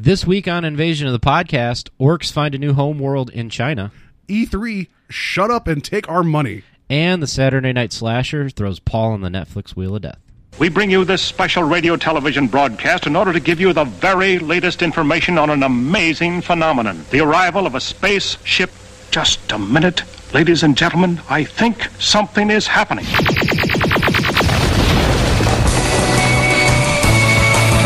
This week on Invasion of the Podcast, orcs find a new home world in China, E3, E shut up and take our money. and the Saturday Night Slasher throws Paul on the Netflix Wheel of Death. We bring you this special radio television broadcast in order to give you the very latest information on an amazing phenomenon the arrival of a spaceship. Just a minute, ladies and gentlemen, I think something is happening.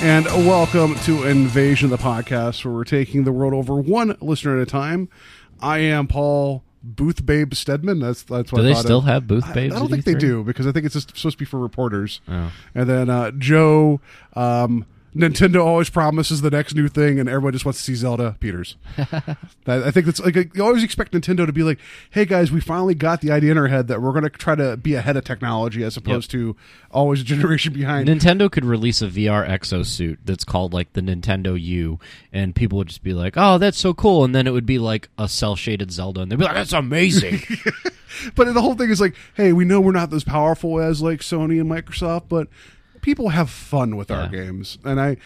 And welcome to Invasion of the Podcast, where we're taking the world over one listener at a time. I am Paul Booth Babe Stedman. That's that's what Do I they still of. have booth I- babes I, don't think they E3? do because I think it's just supposed to be for reporters. Oh. And then uh, Joe, um, Nintendo always promises the next new thing, and everyone just wants to see Zelda. Peters. I think that's like you always expect Nintendo to be like, "Hey guys, we finally got the idea in our head that we're going to try to be ahead of technology as opposed to always a generation behind." Nintendo could release a VR exosuit that's called like the Nintendo U, and people would just be like, "Oh, that's so cool!" And then it would be like a cell shaded Zelda, and they'd be like, "That's amazing." But the whole thing is like, hey, we know we're not as powerful as like Sony and Microsoft, but people have fun with our games, and I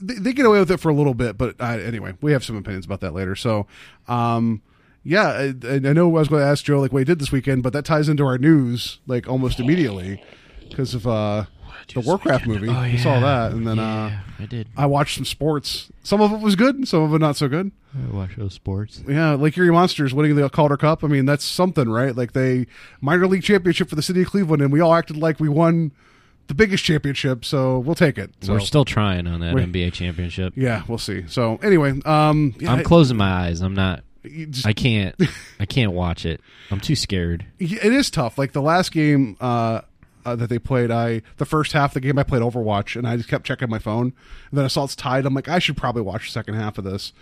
they, they get away with it for a little bit. But uh, anyway, we have some opinions about that later. So, um, yeah, I, I know I was going to ask Joe like what he did this weekend, but that ties into our news like almost immediately because of uh, the Warcraft movie. Oh, We saw that, and then yeah, uh, I did. I watched some sports. Some of it was good, some of it not so good. I watch those sports. Yeah, Lake Erie Monsters winning the Calder Cup. I mean, that's something, right? Like they minor league championship for the city of Cleveland, and we all acted like we won the biggest championship, so we'll take it. So, We're still trying on that We- NBA championship. yeah, we'll see. So anyway, um, yeah, I'm closing my eyes. I'm not. just- I can't. I can't watch it. I'm too scared. it is tough. Like the last game uh, uh, that they played, I the first half of the game I played Overwatch, and I just kept checking my phone. And then I saw it's tied. I'm like, I should probably watch the second half of this.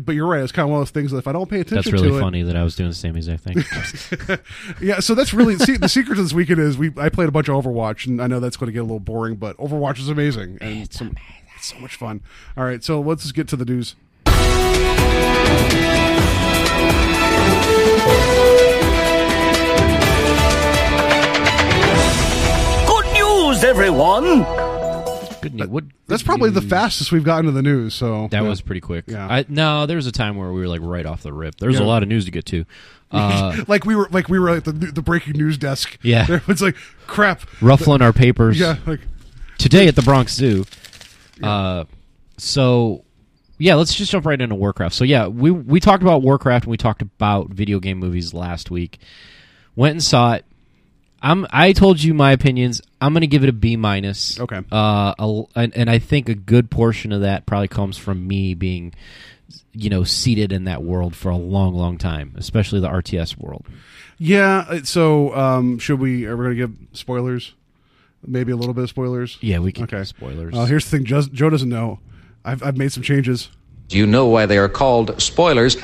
But you're right. It's kind of one of those things that if I don't pay attention That's really to it, funny that I was doing the same exact thing. Yeah, so that's really see, the secret of this weekend is we I played a bunch of Overwatch, and I know that's going to get a little boring, but Overwatch is amazing and it's, some, it's so much fun. All right, so let's just get to the news. News, everyone! Good news. What? That's probably the fastest we've gotten to the news. So That yeah. was pretty quick. Yeah. I, no, there was a time where we were like right off the rip. There was Yeah. a lot of news to get to. Uh, like we were like we were at the the breaking news desk. Yeah. it's like crap. ruffling our papers. Yeah, like Today at the Bronx Zoo. Uh, so yeah, let's just jump right into Warcraft. So yeah, we we talked about Warcraft and we talked about video game movies last week. Went and saw it. I'm. I told you my opinions. I'm going to give it a B minus. Okay. Uh, a, and, and I think a good portion of that probably comes from me being, you know, seated in that world for a long, long time, especially the RTS world. yeah. uh, So um, should we? Are we going to give spoilers? Maybe a little bit of spoilers. Yeah, we can. Okay. Spoilers. Uh, here's the thing. Joe, Joe doesn't know. I've I've made some changes. Do you know why they are called spoilers?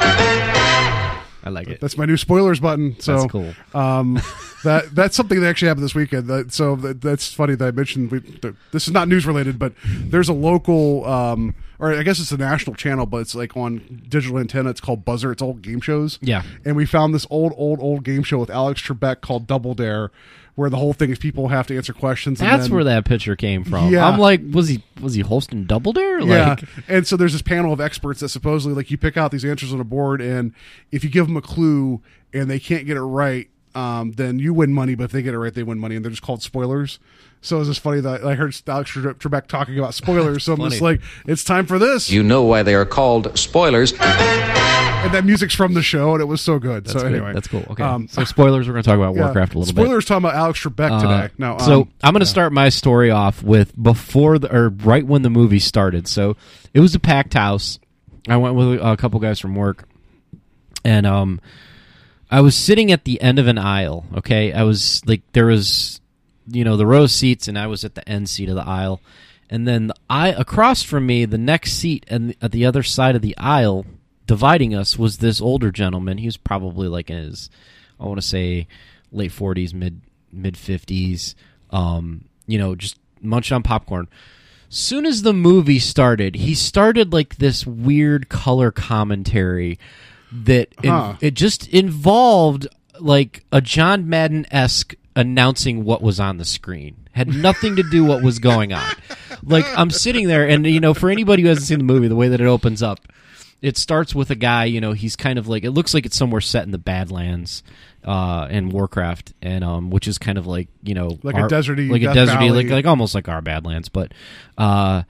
I like it. That's my new spoilers button. So That's cool. Um, that that's something that actually happened this weekend. That, so that, that's funny that I mentioned. We, th- this is not news related, but there's a local, um, or I guess it's a national channel, but it's like on digital antenna. It's called Buzzr. It's old game shows. Yeah. and we found this old, old, old game show with Alex Trebek called Double Dare, where the whole thing is people have to answer questions. and That's then- where that picture came from. Yeah. I'm like, was he was he hosting Double Dare? Yeah, Like, and so there's this panel of experts that supposedly like you pick out these answers on a board, and if you give them a clue and they can't get it right, um, then you win money. But if they get it right, they win money, and they're just called spoilers. So it's just funny that I heard Alex Trebek talking about spoilers. So I'm just like, it's time for this, you know why they are called spoilers? And that music's from the show, and it was so good. that's so good. anyway, that's cool. Okay, Um, so spoilers. We're going to talk about yeah. Warcraft a little bit. spoilers talking about Alex Trebek bit. today. Uh, Now, um, so I'm going to start my story off with before the or right when the movie started. So it was a packed house. I went with a couple guys from work, and um, I was sitting at the end of an aisle. Okay, I was like, there was, you know, the row of seats, and I was at the end seat of the aisle. And then the I across from me, the next seat and at the other side of the aisle, dividing us, was this older gentleman. He was probably like in his I want to say late 40s, mid mid 50s. Um, you know, just munching on popcorn. Soon as the movie started, he started like this weird color commentary that in- Huh. it just involved like a John Madden esque announcing what was on the screen. Had nothing to do what was going on. Like I'm sitting there, and you know, for anybody who hasn't seen the movie, the way that it opens up, it starts with a guy. You know, he's kind of like it looks like it's somewhere set in the Badlands. Uh, in Warcraft, and um, which is kind of like you know, Like a deserty like a Death deserty, Valley. like like almost like our Badlands, but uh,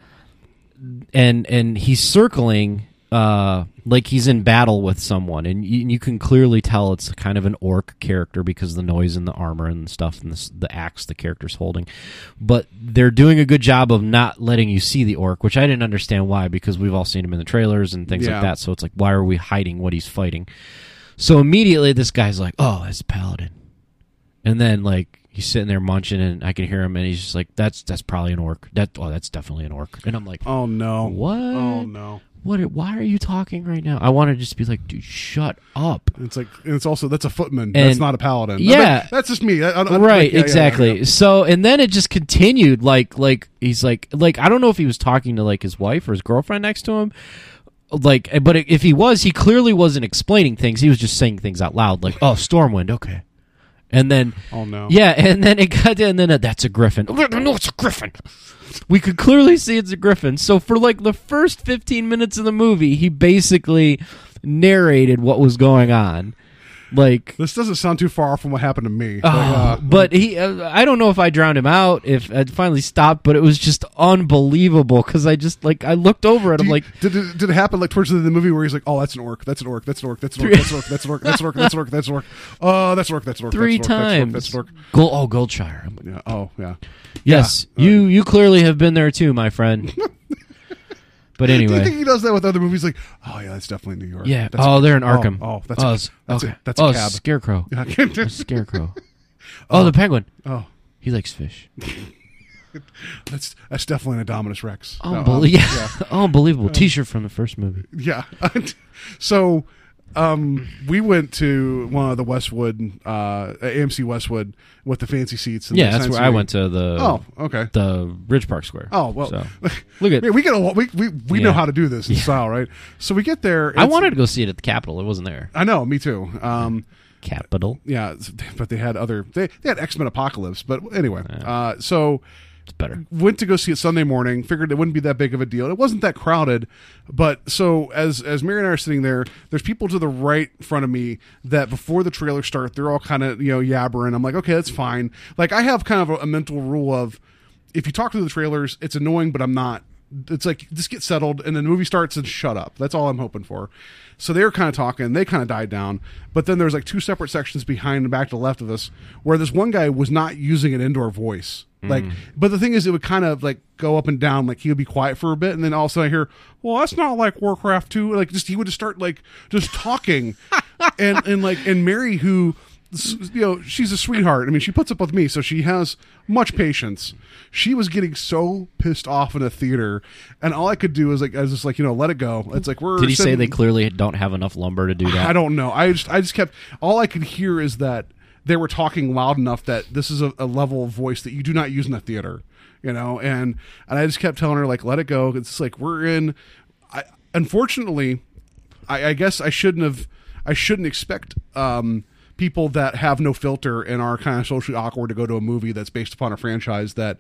and and he's circling uh like he's in battle with someone and you, you can clearly tell it's kind of an orc character because the noise and the armor and stuff and the, the axe the character's holding. But they're doing a good job of not letting you see the orc which i didn't understand why because we've all seen him in the trailers and things Yeah. like that. So it's like why are we hiding what he's fighting? So immediately this guy's like oh that's paladin. And then like he's sitting there munching and i can hear him and he's just like that's that's probably an orc that oh that's definitely an orc and i'm like Oh no! What? Oh no! what? Why are you talking right now? I want to just be like, dude, shut up. It's like and it's also that's a footman. that's not a paladin. Yeah. I mean, that's just me. I, I, right, yeah, yeah, exactly. yeah, yeah. So, and then it just continued. Like, like he's like, like I don't know if he was talking to like his wife or his girlfriend next to him. Like, but if he was, he clearly wasn't explaining things. He was just saying things out loud. Like, oh, Stormwind, okay. And then, Oh, no. yeah, and then it got, and then uh, that's a griffin. No, it's a griffin. We could clearly see it's a griffin. So for like the first fifteen minutes of the movie, he basically narrated what was going on. Like, This doesn't sound too far from what happened to me. Oh, Like, uh, but he, uh, I don't know if I drowned him out, if I finally stopped, but it was just unbelievable because I just like I looked over at him you- like, did it, did it happen like towards the end of the movie where he's like, "Oh, that's an orc. That's an orc. That's an orc. That's an orc. That's an orc. That's an orc. That's an orc. That's an orc. That's an orc. Oh, that's an orc. That's an orc. three that's an orc, times. That's an orc. Gold, oh, Goldshire. Yeah. Oh, yeah. yes, Yeah. you you clearly have been there too, my friend. But Do you anyway, think he does that with other movies? Like, oh yeah, that's definitely New York. yeah. That's- oh, they're in oh, Arkham. Oh, that's oh, a, that's okay. a, that's oh, a cab. Scarecrow. Yeah. A scarecrow. Oh, the penguin. oh, He likes fish. that's that's definitely an Indominus Rex. No, um, Unbelievable. yeah. Unbelievable T-shirt from the first movie. Yeah. so um, we went to one of the Westwood, uh, AMC Westwood with the fancy seats. and Yeah, that's where I went to the Oh, okay. the Ridge Park Square. Oh well, So, look at Man, we get a, we we, we know how to do this in style, right? So we get there. I wanted to go see it at the Capitol. It wasn't there. I know, me too. Um, Capitol. yeah, but they had other they they had X Men Apocalypse, but anyway. Uh, so Better. went to go see it Sunday morning. Figured it wouldn't be that big of a deal. It wasn't that crowded, but so as as Mary and I are sitting there, there's people to the right in front of me that before the trailer start, they're all kind of you know yabbering. I'm like, okay, that's fine. Like I have kind of a, a mental rule of if you talk through the trailers, it's annoying, but I'm not. It's like just get settled, and then the movie starts and shut up. That's all I'm hoping for. So they were kind of talking. They kind of died down, but then there's like two separate sections behind and back to the left of us where this one guy was not using an indoor voice. Like, mm. but the thing is, it would kind of like go up and down. Like he would be quiet for a bit, and then all of a sudden I hear, "Well, that's not like Warcraft 2. Like, just he would just start like just talking, and and like and Mary, who you know, she's a sweetheart. I mean, she puts up with me, so she has much patience. She was getting so pissed off in a theater, and all I could do is like I was just like, you know, let it go. It's like we're Did he say they clearly don't have enough lumber to do that? I don't know. I just I just kept all I could hear is that they were talking loud enough that this is a, a level of voice that you do not use in a theater, you know. And and I just kept telling her like, let it go. It's like we're in. I unfortunately, I, I guess I shouldn't have. I shouldn't expect um, people that have no filter and are kind of socially awkward to go to a movie that's based upon a franchise that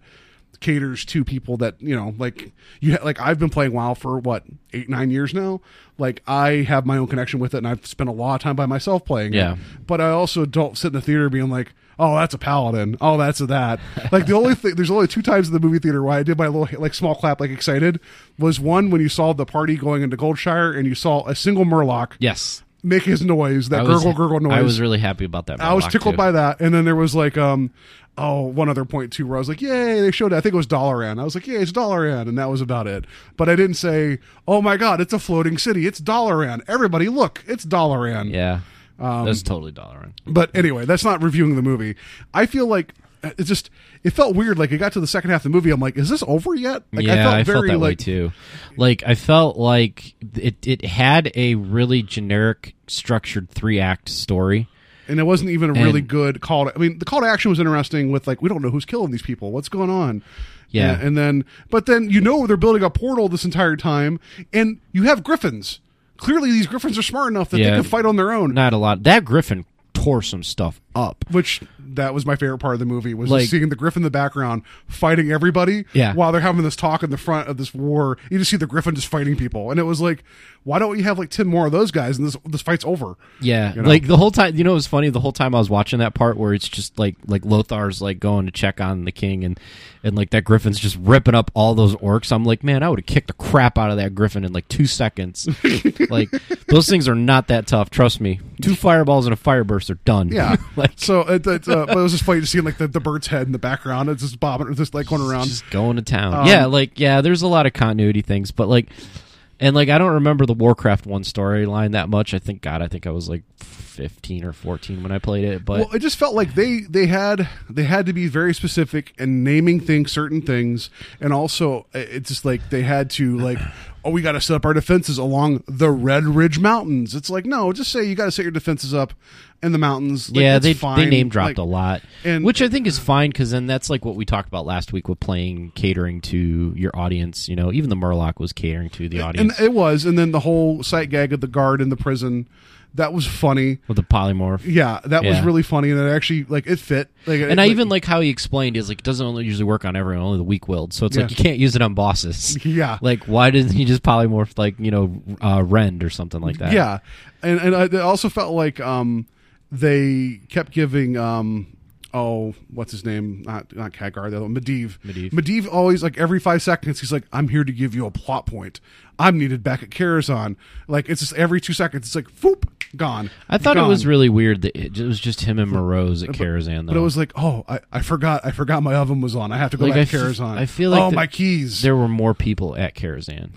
caters to people that you know like you ha- like I've been playing WoW for what eight nine years now. Like I have my own connection with it, and I've spent a lot of time by myself playing. Yeah. it. but I also don't sit in the theater being like. Oh, that's a paladin. Oh, that's a that. Like the only thing, there's only two times in the movie theater where I did my little like small clap, like excited, was one when you saw the party going into Goldshire and you saw a single Murloc Yes. make his noise, that was, gurgle gurgle noise. I was really happy about that. I was tickled too. by that. And then there was like, um, oh, one other point too, where I was like, yay, they showed it. I think it was Dalaran. I was like, yeah, it's Dalaran. And that was about it. But I didn't say, oh my God, it's a floating city. It's Dalaran. Everybody look, it's Dalaran. Yeah. Um, That's totally Dalaran. But anyway, that's not reviewing the movie. I feel like it just, it felt weird. Like it got to the second half of the movie. I'm like, is this over yet? Like yeah, I felt, that way like, too. Like I felt like it it had a really generic structured three act story and it wasn't even a And- really good call. To, I mean, the call to action was interesting with like we don't know who's killing these people, what's going on. Yeah. and, and then but then you know they're building a portal this entire time, and you have griffins. Clearly, these griffins are smart enough that Yeah. they can fight on their own. Not a lot. That Griffin tore some stuff up. which that was my favorite part of the movie was Like- seeing the griffin in the background fighting everybody Yeah. while they're having this talk in the front of this war you just see the griffin just fighting people and it was like why don't you have like 10 more of those guys and this this fight's over Yeah, You know? like the whole time. You know, it was funny. The whole time I was watching that part where it's just like like Lothar's like going to check on the king, and and like that Griffin's just ripping up all those orcs. I'm like, man, I would have kicked the crap out of that Griffin in like two seconds. like those things are not that tough. Trust me. Two fireballs and a fireburst are done. yeah like so it, it, uh, but it was just funny to see like the, the bird's head in the background it's just bobbing just like going around just going to town. Um, yeah, like yeah, there's a lot of continuity things, but like, and like I don't remember the Warcraft one storyline that much. I think God, I think I was like 15 or 14 when I played it, but well, it just felt like they they had they had to be very specific in naming things, certain things, and also it's just like they had to like, oh, we got to set up our defenses along the Redridge Mountains. It's like no, just say you got to set your defenses up in the mountains. Like, yeah, they fine. they name dropped Like, a lot, and- which I think is fine because then that's like what we talked about last week with playing catering to your audience. You know, even the Murloc was catering to the And audience it was, and then the whole sight gag of the guard in the prison, that was funny. with the polymorph. Yeah, that was really funny, and it actually like it fit. Like, And I even like how he explained is like it doesn't only usually work on everyone, only the weak willed. So it's like you can't use it on bosses. Yeah. Like why didn't he just polymorph like you know uh, Rend or something like that? Yeah, and and I, it also felt like um they kept giving um oh what's his name not not Khadgar the other one Medivh Medivh. Medivh always like every five seconds he's like I'm here to give you a plot point I'm needed back at Karazhan like it's just every two seconds it's like whoop gone I thought it was really weird that it was just him and Moroes at Karazhan though. But it was like, oh, I, I forgot, I forgot my oven was on. I have to go Like, back to I f- Karazhan. I feel like oh, the- my keys. there were more people at Karazhan.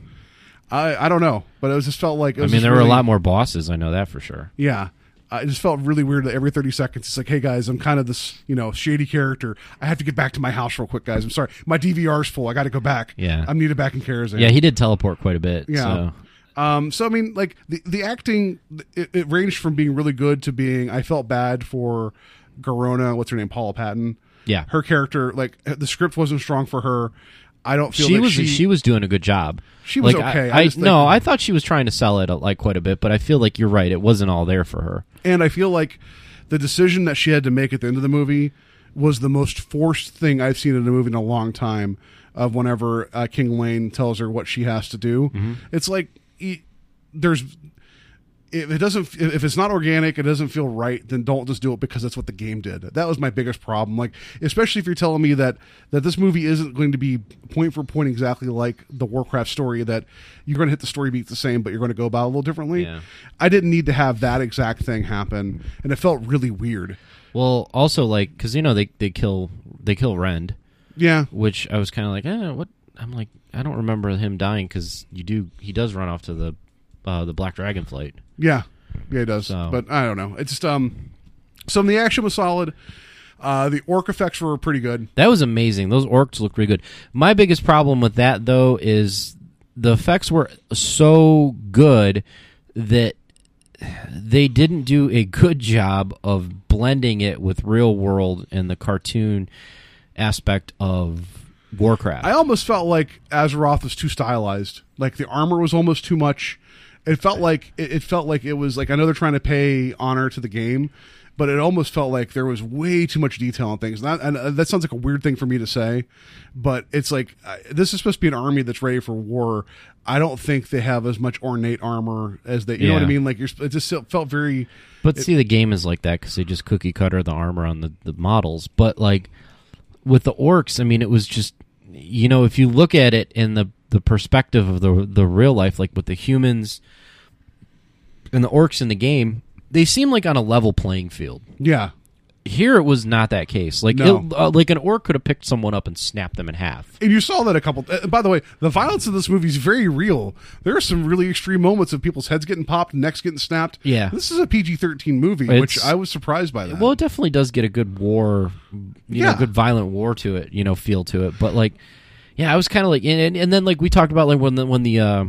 I, I don't know, but it was just felt like. I mean, there were a lot more bosses. I know that for sure. Yeah. It just felt really weird that every 30 seconds it's like, hey guys, I'm kind of this, you know, shady character. I have to get back to my house real quick, guys. I'm sorry. My DVR's full. I got to go back. Yeah. I'm needed back in Karazhan. Yeah, he did teleport quite a bit. Yeah. So. Um, so I mean, like the the acting, it, it ranged from being really good to being. I felt bad for Garona. What's her name? Paula Patton. Yeah. her character. Like the script wasn't strong for her. I don't feel she like was she, she, was doing a good job. She was Like, okay. I, I I, think- no, I thought she was trying to sell it uh, like quite a bit, but I feel like you're right. It wasn't all there for her. and I feel like the decision that she had to make at the end of the movie was the most forced thing I've seen in a movie in a long time. Of whenever uh, King Llane tells her what she has to do, Mm-hmm. it's like e- there's if it doesn't if it's not organic it doesn't feel right then don't just do it because that's what the game did that was my biggest problem like especially if you're telling me that that this movie isn't going to be point for point exactly like the warcraft story that you're going to hit the story beat the same but you're going to go about it a little differently Yeah. i didn't need to have that exact thing happen and it felt really weird Well, also like because you know they they kill they kill Rend, yeah which I was kind of like, eh, what? I'm like, I don't remember him dying because you do he does run off to the uh, the Black Dragon flight. Yeah yeah it does So- but i don't know it's just um some of the action was solid uh the orc effects were pretty good That was amazing. Those orcs look pretty good. My biggest problem with that though is the effects were so good that they didn't do a good job of blending it with real world and the cartoon aspect of Warcraft. I almost felt like Azeroth was too stylized. Like the armor was almost too much. It felt like it, it felt like it was like I know they're trying to pay honor to the game, but it almost felt like there was way too much detail on things. And uh, that sounds like a weird thing for me to say, but it's like uh, this is supposed to be an army that's ready for war. I don't think they have as much ornate armor as they. You know what I Yeah. mean? Like you're, it just felt very. But see, the game is like that because they just cookie cutter the armor on the, the models. But like with the orcs, I mean, it was just you know if you look at it in the the perspective of the the real life, like with the humans and the orcs in the game, they seem like on a level playing field. Yeah, Here, it was not that case. Like No. it, uh, like an orc could have picked someone up and snapped them in half. And you saw that a couple. Uh, by the way, the violence in this movie is very real. There are some really extreme moments of people's heads getting popped, necks getting snapped. Yeah. this is a PG thirteen movie, which I was surprised by that. Well, it definitely does get a good war, you know, Yeah. good violent war to it, you know, feel to it. But like, yeah, I was kind of like, and, and, then like we talked about like when the when the uh,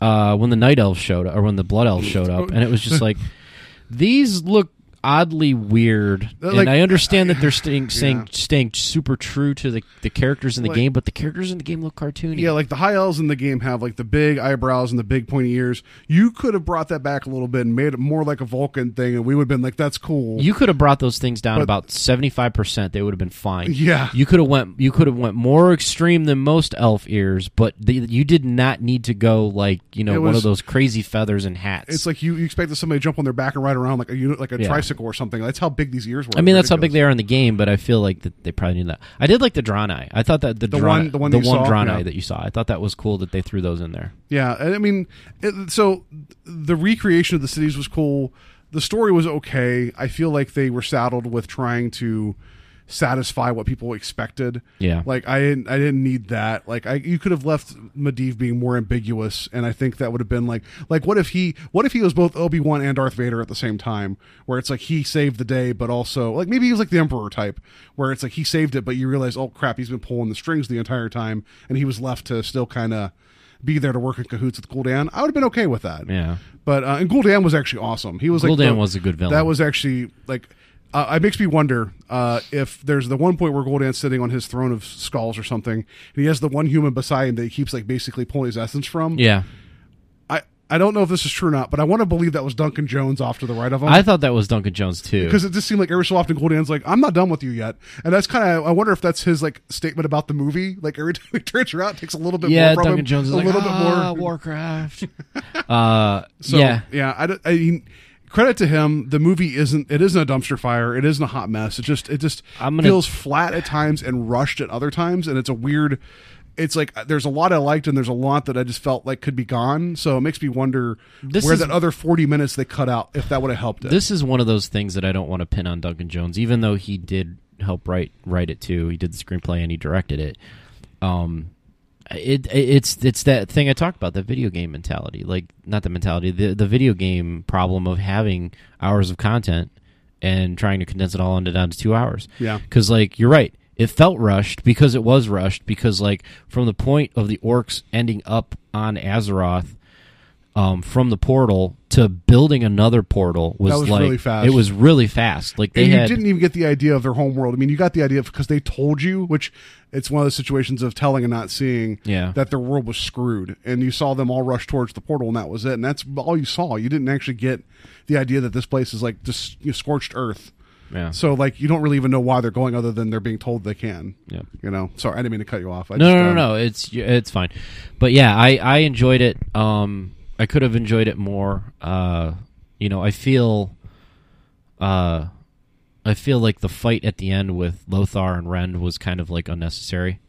uh, when the night elves showed up or when the blood elves showed up, and it was just like these look oddly weird, Like- and I understand that they're staying Yeah. staying, staying super true to the, the characters in the Like- game, but the characters in the game look cartoony. Yeah, like the high elves in the game have like the big eyebrows and the big pointy ears. You could have brought that back a little bit and made it more like a Vulcan thing, and we would have been like, "That's cool." You could have brought those things down But- about seventy five percent. They would have been fine. Yeah. you could have went. You could have went more extreme than most elf ears, but the, you did not need to go like you know It one of those crazy feathers and hats. it's like you, you expected somebody to jump on their back and ride around like a unit, like a Yeah. tricycle or something. That's how big these ears were. I mean, that's how big they are in the game, but I feel like that they probably need that. I did like the drawn eye. I thought that the, The drawn, one- the one the one saw? drawn Yeah. eye that you saw. I thought that was cool that they threw those in there. Yeah, and I mean, it, so the recreation of the cities was cool. The story was okay. I feel like they were saddled with trying to satisfy what people expected. Yeah. like I didn't, I didn't need that. Like, I you could have left Medivh being more ambiguous, and I think that would have been like, like what if he, what if he was both Obi Wan and Darth Vader at the same time, where it's like he saved the day, but also like maybe he was like the Emperor type, where it's like he saved it, but you realize, oh crap, he's been pulling the strings the entire time, and he was left to still kind of be there to work in cahoots with Gul'dan, I would have been okay with that. Yeah. But uh, and Gul'dan was actually awesome. He was like Gul'dan was a good villain. That was actually like. Uh, it makes me wonder uh, if there's the one point where Gul'dan's sitting on his throne of skulls or something, and he has the one human beside him that he keeps like basically pulling his essence from. Yeah, I I don't know if this is true or not, but I want to believe that was Duncan Jones off to the right of him. I thought that was Duncan Jones too. because it just seemed like every so often Gul'dan's like, "I'm not done with you yet," and that's kind of. I wonder if that's his like statement about the movie. Like every time he turns around, it takes a little bit yeah, more from Duncan him, Jones is a like, little ah, bit more. Warcraft. uh, So yeah, yeah, I, I mean, credit to him. The movie isn't. It isn't a dumpster fire. It isn't a hot mess. It just. It just I'm gonna- feels flat at times and rushed at other times, and it's a weird. It's like there's a lot I liked and there's a lot that I just felt like could be gone. So it makes me wonder where is- that other 40 minutes they cut out if that would have helped it. this is one of those things that I don't want to pin on Duncan Jones, even though he did help write write it too. He did the screenplay and he directed it. Um, it, it it's it's that thing I talked about, the video game mentality. Like not the mentality, the the video game problem of having hours of content and trying to condense it all into down to two hours. Yeah. because like you're right. It felt rushed because it was rushed because like from the point of the orcs ending up on Azeroth, um, from the portal to building another portal was, was like really fast. it was really fast. Like they and you had didn't even get the idea of their home world. I mean, you got the idea because they told you, which it's one of those situations of telling and not seeing Yeah. that their world was screwed. And you saw them all rush towards the portal, and that was it. And that's all you saw. You didn't actually get the idea that this place is like just you know, scorched earth. yeah. So like you don't really even know why they're going, other than they're being told they can. Yeah. You know. Sorry, I didn't mean to cut you off. I no, just, no, no, um, no. It's it's fine, but yeah, I I enjoyed it. Um, I could have enjoyed it more. Uh, you know, I feel, uh, I feel like the fight at the end with Lothar and Rend was kind of like unnecessary.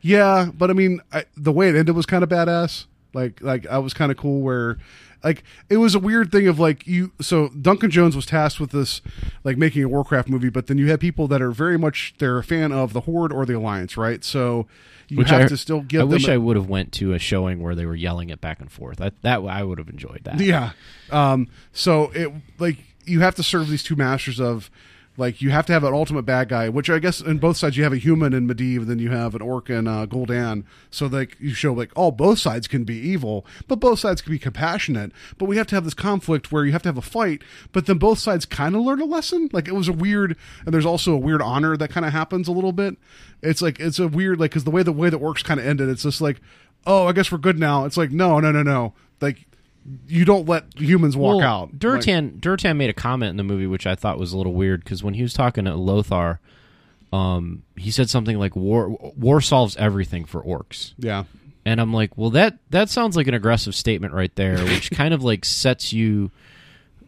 Yeah, but I mean, I, the way it ended was kind of badass. Like, like I was kind of cool. Where, like, it was a weird thing of like you. So Duncan Jones was tasked with this, like making a Warcraft movie, but then you have people that are very much they're a fan of the Horde or the Alliance, right? So you Which have I, to still give I wish a- I would have went to a showing where they were yelling it back and forth. I, that I would have enjoyed that. Yeah. Um, so it like you have to serve these two masters of like you have to have an ultimate bad guy, which I guess in both sides you have a human in Medivh, then you have an orc in uh, Gul'dan. So like you show like oh both sides can be evil, but both sides can be compassionate. But we have to have this conflict where you have to have a fight, but then both sides kind of learn a lesson. Like it was a weird, and there's also a weird honor that kind of happens a little bit. It's like it's a weird like because the way the way that orcs kind of ended, it's just like oh I guess we're good now. It's like no no no no like you don't let humans walk well, out. Like, Durotan Durotan made a comment in the movie which I thought was a little weird because when he was talking to Lothar, um, he said something like "war war solves everything for orcs," yeah, and I'm like, well, that that sounds like an aggressive statement right there, which kind of like sets you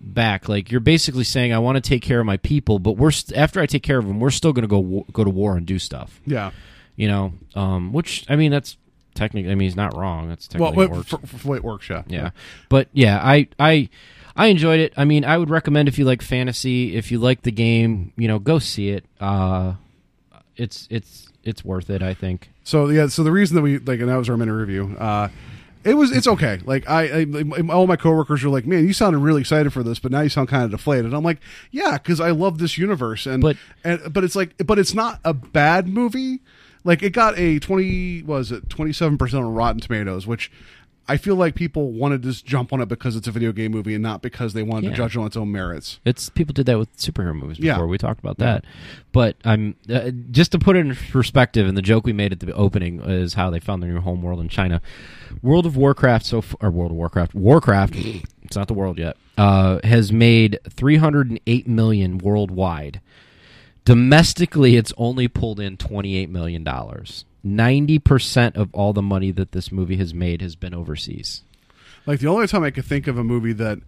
back. Like you're basically saying, I want to take care of my people, but we're st- after I take care of them, we're still going to go go to war and do stuff. yeah. You know, um, which I mean, that's technically, I mean, he's not wrong. That's Well, technically wait, works. for, for, for it works, yeah. Yeah. But yeah, I I I enjoyed it. I mean, I would recommend if you like fantasy, if you like the game, you know, go see it. Uh it's it's it's worth it, I think. So yeah, so the reason that we like, and that was our minute review. Uh, it was it's okay. Like I, I, all my coworkers were like, "Man, you sounded really excited for this, but now you sound kind of deflated." And I'm like, "Yeah, because I love this universe." And But- and but it's like, but it's not a bad movie. Like it got a twenty was it twenty seven percent on Rotten Tomatoes, which I feel like people wanted to just jump on it because it's a video game movie and not because they wanted Yeah. to judge it on its own merits. It's people did that with superhero movies Yeah. before. We talked about that, but I'm uh, just to put it in perspective. And the joke we made at the opening is how they found their new home world in China. World of Warcraft, so f- or World of Warcraft, Warcraft. it's not the world yet. Uh, has made 308 million worldwide. Domestically, it's only pulled in 28 million dollars. 90% of all the money that this movie has made has been overseas. Like the only time I could think of a movie that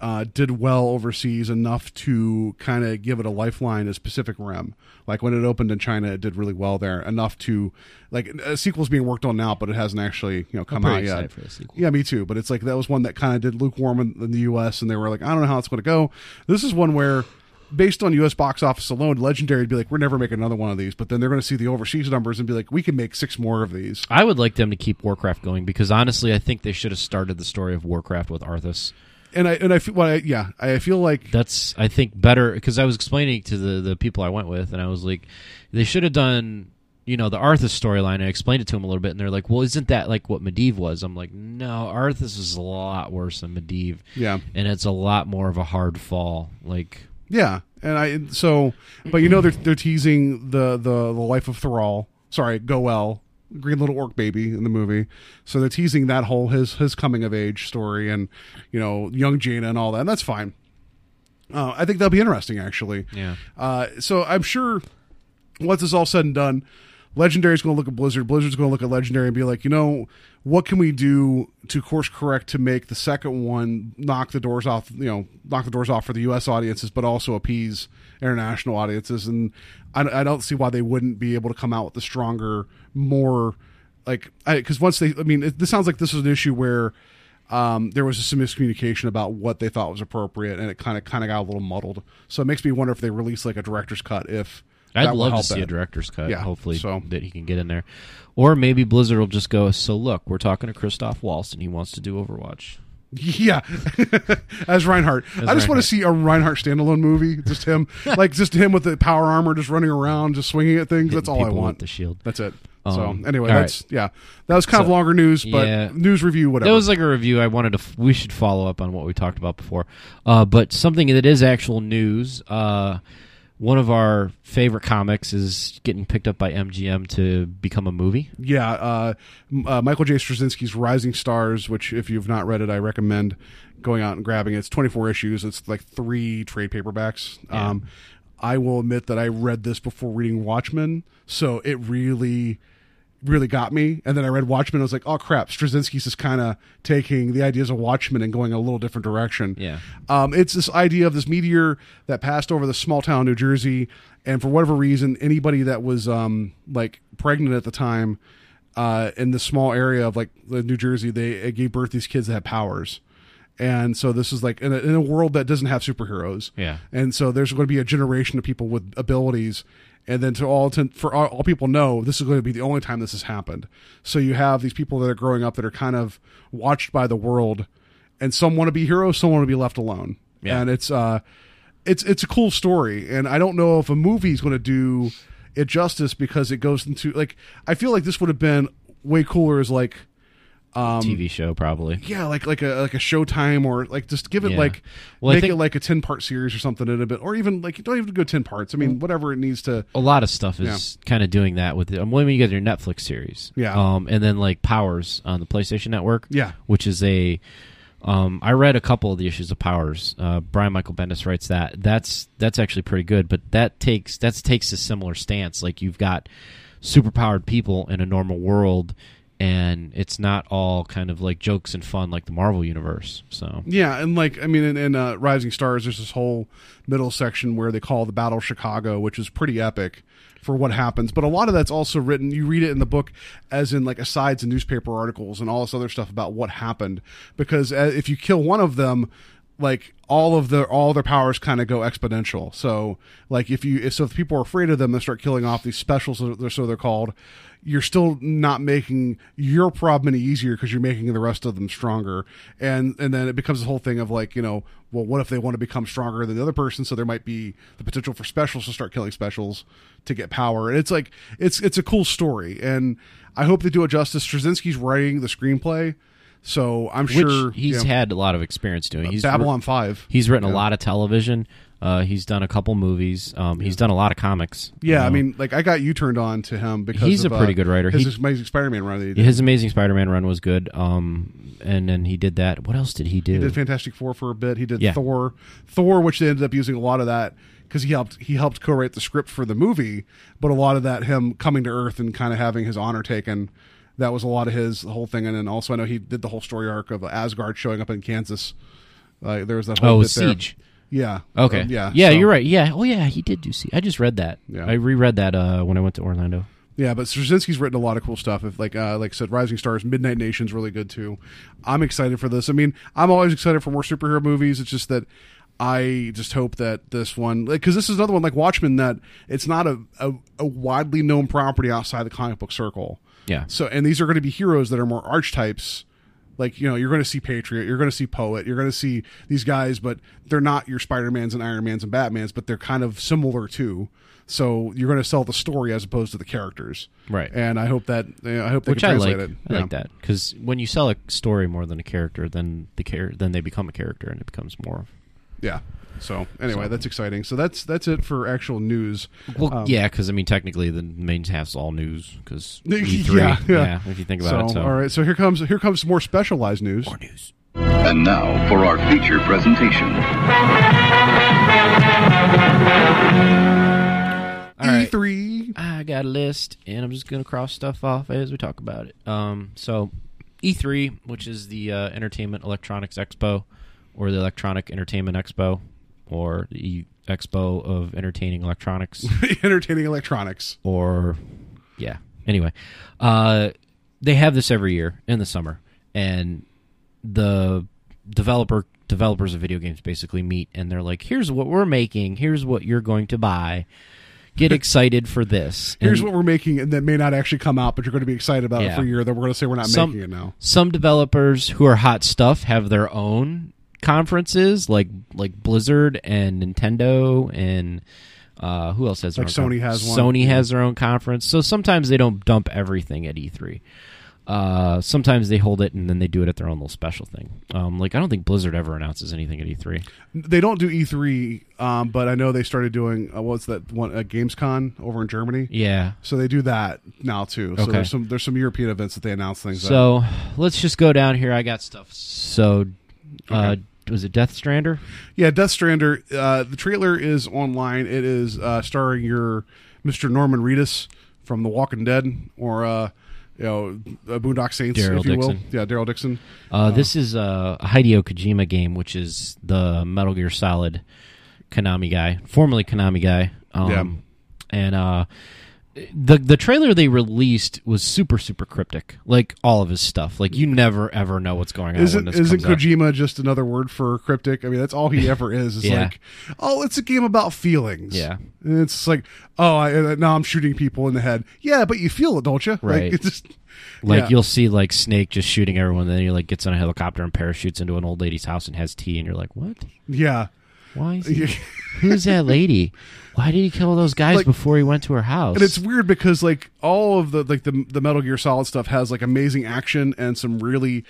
uh, did well overseas enough to kind of give it a lifeline is Pacific Rim. Like when it opened in China, it did really well there enough to like a sequel's being worked on now, but it hasn't actually you know come out yet. for sequel. Yeah, me too. But it's like that was one that kind of did lukewarm in, in the U.S. and they were like, I don't know how it's going to go. This is one where. Based on U.S. box office alone, Legendary would be like, "We're never making another one of these." But then they're going to see the overseas numbers and be like, "We can make six more of these." I would like them to keep Warcraft going because honestly, I think they should have started the story of Warcraft with Arthas. And I and I feel, well, I, yeah, I feel like That's I think better because I was explaining to the the people I went with, and I was like, they should have done. You know the Arthas storyline. I explained it to them a little bit, and they're like, "Well, isn't that like what Medivh was?" I'm like, "No, Arthas is a lot worse than Medivh, Yeah. and it's a lot more of a hard fall." Like, Yeah, and I so, but you know they're they're teasing the the the life of Thrall. Sorry, Goel, Green Little Orc baby in the movie. So they're teasing that whole his his coming of age story and you know young Jaina and all that. And that's fine. Uh, I think that'll be interesting actually. Yeah. Uh, so I'm sure once it's all said and done, Legendary's going to look at Blizzard. Blizzard's going to look at Legendary and be like, you know, what can we do to course correct to make the second one knock the doors off, you know, knock the doors off for the U.S. audiences, but also appease international audiences? And I, I don't see why they wouldn't be able to come out with the stronger, more like, because once they, I mean, it, this sounds like this is an issue where um, there was some miscommunication about what they thought was appropriate, and it kind of kind of got a little muddled. So it makes me wonder if they release like a director's cut. If I'd love to see it. a director's cut. Yeah, hopefully, so- that he can get in there, or maybe Blizzard will just go. So look, we're talking to Christoph Waltz, and he wants to do Overwatch. Yeah, as Reinhardt. I just want to see a Reinhardt standalone movie. Just him, like just him with the power armor, just running around, just swinging at things. That's all I want. the shield. That's it. Um, so anyway, that's yeah. That was kind of longer news, but yeah. news review, whatever. That was like a review. I wanted to. F- we should follow up on what we talked about before, uh, but something that is actual news. Uh, one of our favorite comics is getting picked up by MGM to become a movie. yeah. Uh, uh, Michael J. Straczynski's Rising Stars, which if you've not read it, I recommend going out and grabbing it. It's 24 issues. It's like three trade paperbacks. Um, I will admit that I read this before reading Watchmen, so it really really got me. And then I read Watchmen. I was like, oh crap, Straczynski's is kind of taking the ideas of Watchmen and going a little different direction. Yeah. Um, it's this idea of this meteor that passed over the small town New Jersey, and for whatever reason, anybody that was um, like pregnant at the time uh, in the small area of like New Jersey, they gave birth to these kids that had powers. And so this is like in a, in a world that doesn't have superheroes. Yeah. And so there's going to be a generation of people with abilities, and then to all to, for all, all people know, this is going to be the only time this has happened. So you have these people that are growing up that are kind of watched by the world, and some want to be heroes, some want to be left alone. Yeah. And it's uh, it's it's a cool story, and I don't know if a movie is going to do it justice because it goes into like I feel like this would have been way cooler as like Um, TV show probably. yeah, like like a like a Showtime or like just give it Yeah. like Well, make think- it like a ten part series or something in a bit, or even like you don't even go ten parts. I mean, whatever it needs to. a lot of stuff is kind of doing that with it. Um, when you get your Netflix series, Yeah. um, and then like Powers on the PlayStation Network, Yeah. which is a. Um, I read a couple of the issues of Powers. Uh, Brian Michael Bendis writes that. That's that's actually pretty good, but that takes that takes a similar stance. Like you've got superpowered people in a normal world, and it's not all kind of like jokes and fun like the Marvel universe. So Yeah, and like I mean, in, in uh, Rising Stars, there's this whole middle section where they call the Battle Chicago, which is pretty epic for what happens. But a lot of that's also written. You read it in the book as in like asides and newspaper articles and all this other stuff about what happened. Because uh, if you kill one of them, like all of their all their powers kind of go exponential. So like if you if, so if people are afraid of them, they start killing off these specials, they're, so they're called. You're still not making your problem any easier because you're making the rest of them stronger, and and then it becomes the whole thing of like you know, well, what if they want to become stronger than the other person? So there might be the potential for specials to start killing specials to get power, and it's like it's it's a cool story, and I hope they do it justice. Straczynski's writing the screenplay, So I'm which sure he's yeah, had a lot of experience doing. He's Babylon Five. He's written a lot of television. Uh, he's done a couple movies. Um, he's done a lot of comics. Yeah, I Um, mean, like I got you turned on to him because He's of, a pretty uh, good writer. His He- Amazing Spider-Man run. That he did. his Amazing Spider-Man run was good. Um, and then he did that. What else did he do? He did Fantastic Four for a bit. He did Yeah. Thor, Thor, which they ended up using a lot of that because he helped he helped co-write the script for the movie. But a lot of that him coming to Earth and kind of having his honor taken. That was a lot of his whole thing, and then also I know he did the whole story arc of Asgard showing up in Kansas. Uh, there was that whole oh, bit there. Yeah. Okay. Um, yeah. Yeah, so- you're right. Yeah. Oh, yeah. He did do Siege. I just read that. Yeah. I reread that uh, when I went to Orlando. Yeah, but Straczynski's written a lot of cool stuff. If like uh, like I said, Rising Stars, Midnight Nation's really good too. I'm excited for this. I mean, I'm always excited for more superhero movies. It's just that I just hope that this one, because this is another one like Watchmen, that it's not a, a, a widely known property outside the comic book circle. Yeah. So, and these are going to be heroes that are more archetypes. Like you know, you're going to see Patriot, you're going to see Poet, you're going to see these guys, but they're not your Spider Mans and Iron Mans and Batmans, but they're kind of similar too. So you're going to sell the story as opposed to the characters, Right. And I hope that uh, I hope they Which can I like. it. I Yeah. like that because when you sell a story more than a character, then the char- then they become a character and it becomes more. Yeah. So anyway, So- that's exciting. So that's that's it for actual news. Well, Um, yeah, because I mean, technically, the main half's all news because E3. yeah. yeah, if you think about it. So, So all right, so here comes here comes more specialized news. more news. And now for our feature presentation. All right. E3. I got a list, and I'm just gonna cross stuff off as we talk about it. Um, so E3, which is the uh, Entertainment Electronics Expo, or the Electronic Entertainment Expo, or the Expo of Entertaining Electronics, Entertaining electronics. or yeah. Anyway, uh, they have this every year in the summer, and the developer developers of video games basically meet, and they're like, "Here's what we're making. Here's what you're going to buy." Get excited for this. Here's And- what we're making, and that may not actually come out, but you're going to be excited about it for a year. That we're going to say we're not some, making it now. Some developers who are hot stuff have their own conferences, like like Blizzard and Nintendo, and uh, who else has their Like own Sony con- has one. Sony has their own conference. So sometimes they don't dump everything at E3. Uh, sometimes they hold it and then they do it at their own little special thing. Um, like I don't think Blizzard ever announces anything at E E3. They don't do E3, um, but I know they started doing uh, what's that one? Uh, Gamescom over in Germany. Yeah. So they do that now too. So Okay. there's some there's some European events that they announce things. at. So let's just go down here. I got stuff. So, uh, was it Death Strander? Yeah, Death Strander. Uh, the trailer is online. It is uh, starring your Mr. Norman Reedus from The Walking Dead, or uh, you know, uh, Boondock Saints, Daryl if you will. Yeah, Daryl Dixon. Uh, this is uh, a Hideo Kojima game, which is the Metal Gear Solid Konami guy, formerly Konami guy. Um, Yeah. And uh, the the trailer they released was super super cryptic, like all of his stuff. Like you never ever know what's going on. Isn't this isn't comes out. Kojima just another word for cryptic? I mean, that's all he ever is. It's Yeah. like, oh, it's a game about feelings. Yeah. and it's like, oh, I, uh, now I'm shooting people in the head. Yeah, but you feel it, don't you? Right. Like, it's just Like yeah. you'll see like Snake just shooting everyone, then he like gets on a helicopter and parachutes into an old lady's house and has tea, and you're like, what? yeah. Why? Is he, who's that lady? Why did he kill those guys Like- before he went to her house? And it's weird because like all of the like the the Metal Gear Solid stuff has like amazing action and some really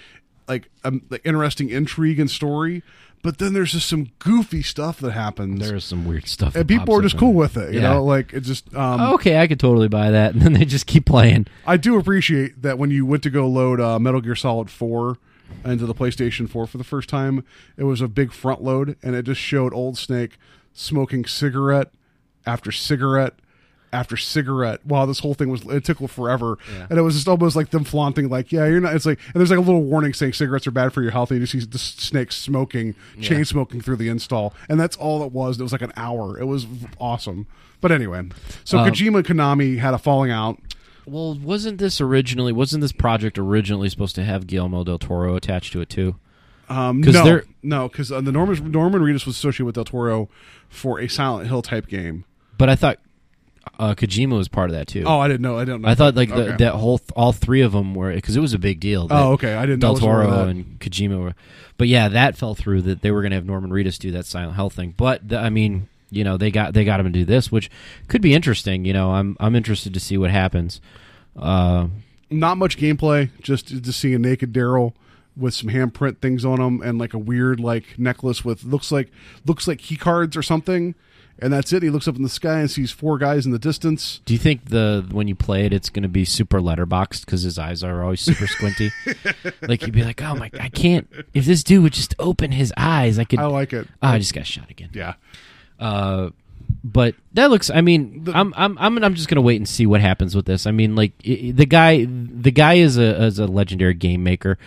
like um, like interesting intrigue and story, but then there's just some goofy stuff that happens, There's some weird stuff, and people are just cool with it. You Yeah. know, like it just um, okay, I could totally buy that, and then they just keep playing. I do appreciate that when you went to go load uh, Metal Gear Solid 4 into the PlayStation 4 for the first time, it was a big front load and it just showed Old Snake smoking cigarette after cigarette after cigarette. While this whole thing was it took forever. And it was just almost like them flaunting like yeah you're not it's like and there's like a little warning saying cigarettes are bad for your health and you just see the snake smoking chain smoking through the install. And that's all it was. It was like an hour. It was awesome. But anyway so Um, Kojima and Konami had a falling out Well, wasn't this originally? Wasn't this project originally supposed to have Guillermo del Toro attached to it too? Um, no, they're- no, because uh, the Norman Norman Reedus was associated with Del Toro for a Silent Hill type game. But I thought uh, Kojima was part of that too. Oh, I didn't know. I didn't know. I thought like the, that whole all three of them were because it was a big deal. Oh, okay. I didn't Del it was aware of Toro and Kojima were, but yeah, that fell through. That they were going to have Norman Reedus do that Silent Hill thing. But the, I mean, you know, they got they got him to do this, which could be interesting. You know, I'm I'm interested to see what happens. Uh, Not much gameplay. Just to seeing a naked Daryl with some handprint things on him and like a weird like necklace with looks like looks like key cards or something. And that's it. He looks up in the sky and sees four guys in the distance. Do you think the when you play it, it's going to be super letterboxed because his eyes are always super squinty? like you'd be like, "Oh my, I can't." If this dude would just open his eyes, I could. I like it. Oh, I just got shot again. Yeah. Uh, but that looks. I mean, I'm I'm I'm I'm just gonna wait and see what happens with this. I mean, like the guy, the guy is a is a legendary game maker.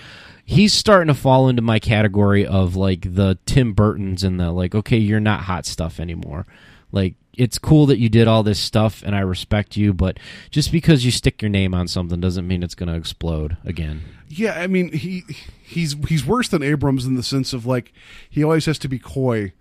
He's starting to fall into my category of like the Tim Burtons and the like. Okay, you're not hot stuff anymore. Like it's cool that you did all this stuff, and I respect you. But just because you stick your name on something doesn't mean it's gonna explode again. Yeah, I mean he he's he's worse than Abrams in the sense of like he always has to be coy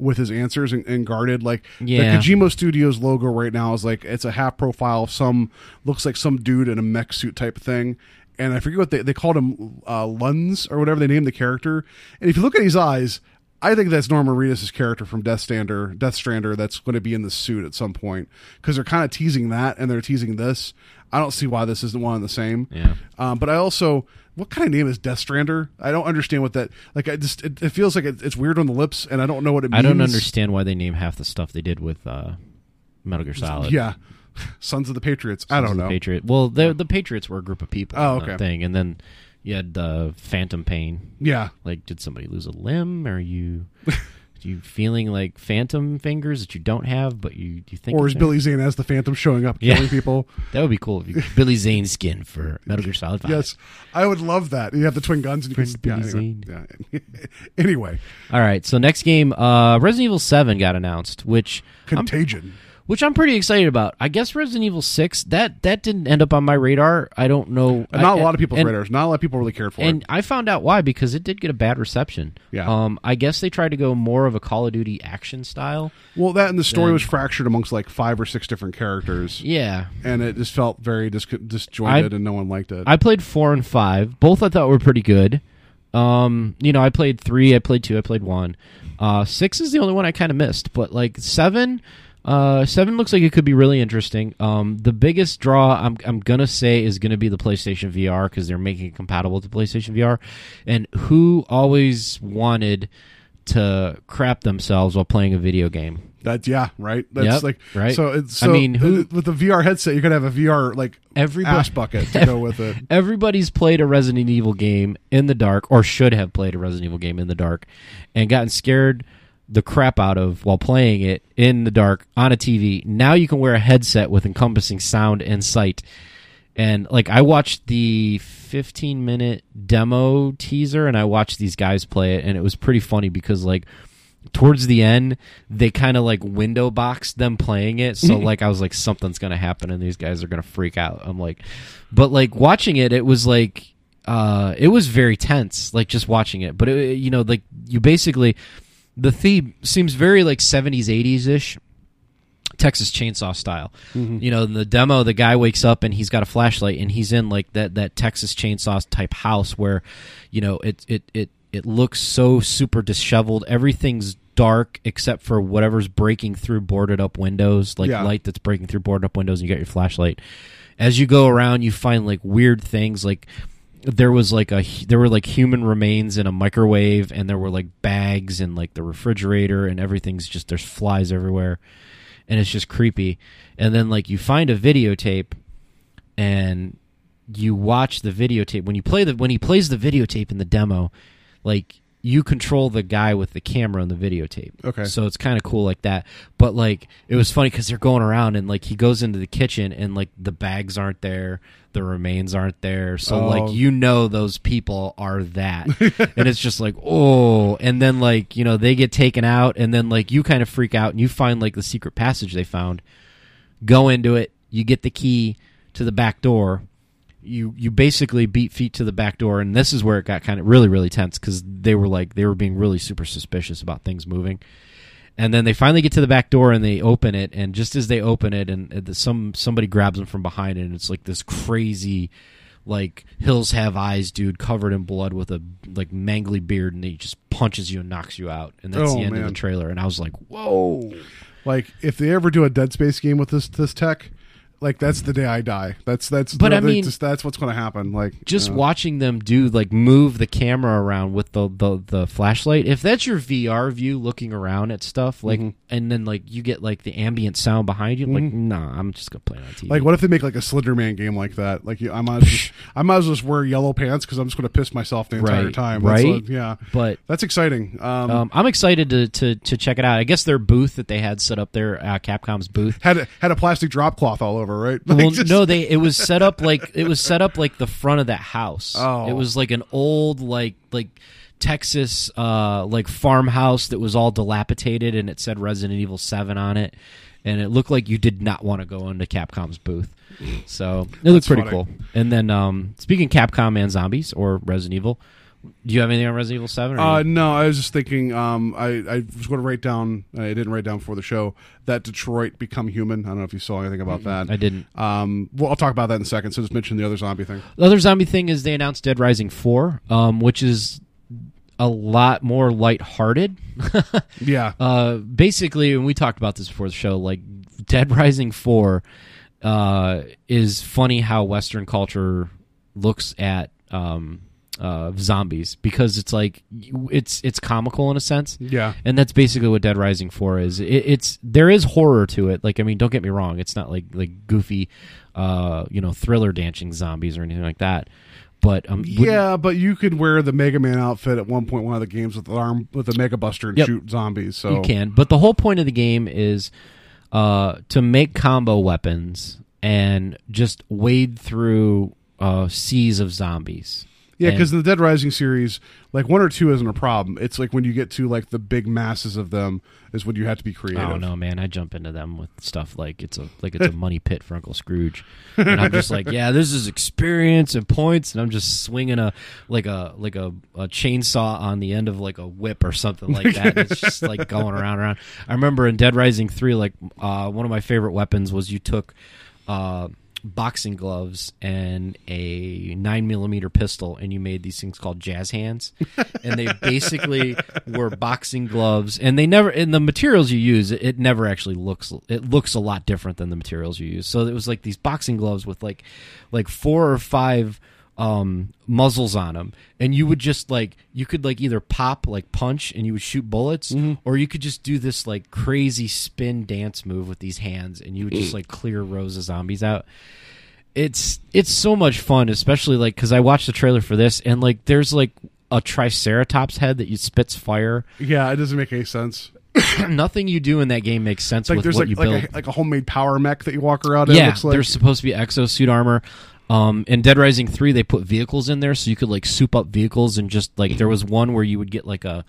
with his answers and, and guarded. Like Yeah. the Kojima Studios logo right now is like it's a half profile of some looks like some dude in a mech suit type thing. And I forget what they they called him uh, Ludens or whatever they named the character. And if you look at his eyes, I think that's Norman Reedus' character from Death Stander, Death Strander. That's going to be in the suit at some point because they're kind of teasing that and they're teasing this. I don't see why this isn't one and the same. Yeah. Um, but I also, what kind of name is Death Strander? I don't understand what that. Like, I just it, it feels like it, it's weird on the lips, and I don't know what it means. I don't understand why they name half the stuff they did with uh, Metal Gear Solid. Yeah, Sons of the Patriots. I don't of know. Patriot. Well, the the Patriots were a group of people. Oh, okay. Thing, and then you had uh, Phantom Pain. Yeah, Like, did somebody lose a limb? Are you you feeling like phantom fingers that you don't have, but you you think? or is there? Billy Zane as the Phantom showing up Yeah. killing people? That would be cool. If you Billy Zane skin for Metal Gear Solid Five. yes, I would love that. You have the twin guns, and you can. Yeah, Billy anyway. yeah. anyway, All right. So next game, uh, Resident Evil Seven got announced, which I'm Contagion. Which I'm pretty excited about. I guess Resident Evil Six that that didn't end up on my radar. I don't know. And not a a lot of people's and, radars. Not a lot of people really cared for And it. And I found out why because it did get a bad reception. Yeah. Um. I guess they tried to go more of a Call of Duty action style. Well, that and the story Then- was fractured amongst like five or six different characters, Yeah. and it just felt very dis- disjointed, and no one liked it. I played four and five. Both I thought were pretty good. Um, you know, I played three, I played two, I played one. Uh, six is the only one I kind of missed, but like seven, uh, seven looks like it could be really interesting. Um, the biggest draw I'm I'm gonna say is gonna be the PlayStation VR because they're making it compatible to PlayStation VR, and who always wanted to crap themselves while playing a video game. That's yeah, right. That's Yep, like right. So it's I so mean, who- with the VR headset, you're gonna have a VR like Everybody- ass bucket to go with it. Everybody's played a Resident Evil game in the dark, or should have played a Resident Evil game in the dark, and gotten scared the crap out of while playing it in the dark on a TV. Now you can wear a headset with encompassing sound and sight. And like I watched the 15 minute demo teaser and I watched these guys play it and it was pretty funny because like towards the end they kind of like window boxed them playing it so like i was like something's gonna happen and these guys are gonna freak out i'm like but like watching it it was like uh it was very tense like just watching it but it, you know like you basically the theme seems very like 70s 80s ish Texas Chainsaw style. Mm-hmm. You know, in the demo, the guy wakes up and he's got a flashlight and he's in like that that Texas Chainsaw type house where, you know, it it it it looks so super disheveled. Everything's dark except for whatever's breaking through boarded up windows, like Yeah. light that's breaking through boarded up windows. And you got your flashlight. As you go around, you find like weird things like there was like a there were like human remains in a microwave and there were like bags in like the refrigerator and everything's just there's flies everywhere and it's just creepy. And then like you find a videotape and you watch the videotape when you play the when he plays the videotape in the demo like you control the guy with the camera in the videotape. Okay. so it's kind of cool like that. But like it was funny because they're going around and like he goes into the kitchen and like the bags aren't there the remains aren't there. So Oh. like you know those people are that. And it's just like oh. And then like you know they get taken out and then like you kind of freak out and you find like the secret passage they found. Go into it you get the key to the back door you you basically beat feet to the back door and this is where it got kind of really really tense because they were like they were being really super suspicious about things moving. And then they finally get to the back door and they open it and just as they open it and, and some somebody grabs them from behind and it's like this crazy like hills have eyes dude covered in blood with a like mangly beard and he just punches you and knocks you out. And that's Oh, the end of the trailer and i was like whoa. Like if they ever do a Dead Space game with this this tech, like that's the day I die. That's that's. But I mean- just, that's what's going to happen. Like just uh, watching them do like move the camera around with the, the the flashlight if that's your vr view looking around at stuff like Mm-hmm. and then like you get like the ambient sound behind you like nah i'm just gonna play it on tv Like, what if they make like a Slender Man game like that? Like, I might, as well, I might as well just wear yellow pants because I'm just going to piss myself the entire Right, time. That's right? what- yeah, but that's exciting. Um, um, i'm excited to, to to check it out i guess their booth that they had set up there uh, capcom's booth had a, had a plastic drop cloth all over, right? Like, well, just- no, they it was set up like it was set up like the front of that house. Oh. It was like an old like like Texas uh like farmhouse that was all dilapidated and it said Resident Evil 7 on it and it looked like you did not want to go into Capcom's booth. So, it looked pretty funny. cool. And then um speaking Capcom and zombies or Resident Evil, do you have anything on Resident Evil 7 or Uh, no, I was just thinking. Um, I, I was going to write down. I didn't write down for the show that Detroit Become Human. I don't know if you saw anything about that. I didn't. Um, well, I'll talk about that in a second. So just mention the other zombie thing. The other zombie thing is they announced Dead Rising 4, um which is a lot more lighthearted. Yeah, Uh, basically, and we talked about this before the show, like Dead Rising Four uh, is funny how Western culture looks at um, uh, zombies because it's like it's it's comical in a sense. yeah. And that's basically what Dead Rising Four is. It, it's there is horror to it. Like I mean, don't get me wrong. It's not like like goofy, uh, you know, thriller dancing zombies or anything like that. But um, Yeah, but you could wear the Mega Man outfit at one point of the games with the arm with the Mega Buster and Yep. shoot zombies. So You can, but the whole point of the game is uh, to make combo weapons and just wade through uh, seas of zombies. Yeah, because in the Dead Rising series, like one or two isn't a problem. It's like when you get to like the big masses of them is when you have to be creative. I don't know, man. I jump into them with stuff like it's a like it's a money pit for Uncle Scrooge, and I'm just like, yeah, this is experience and points, and I'm just swinging a like a like a, a chainsaw on the end of like a whip or something like that. and it's just like going around around. I remember in Dead Rising three, like uh, one of my favorite weapons was you took. Uh, boxing gloves and a nine millimeter pistol and you made these things called jazz hands. And they basically were boxing gloves and they never in the materials you use it, it never actually looks it looks a lot different than the materials you use. So it was like these boxing gloves with like like four or five um muzzles on them and you would just like you could like either pop like punch and you would shoot bullets or you could just do this like crazy spin dance move with these hands and you would just like clear rows of zombies out it's it's so much fun especially like because i watched the trailer for this and like there's like a triceratops head that you spits fire Yeah, it doesn't make any sense. nothing you do in that game makes sense like with there's what like you like build a, like a homemade power mech that you walk around. in. yeah, looks like. there's supposed to be exosuit armor. Um, in Dead Rising three, they put vehicles in there, so you could like soup up vehicles and just like there was one where you would get like a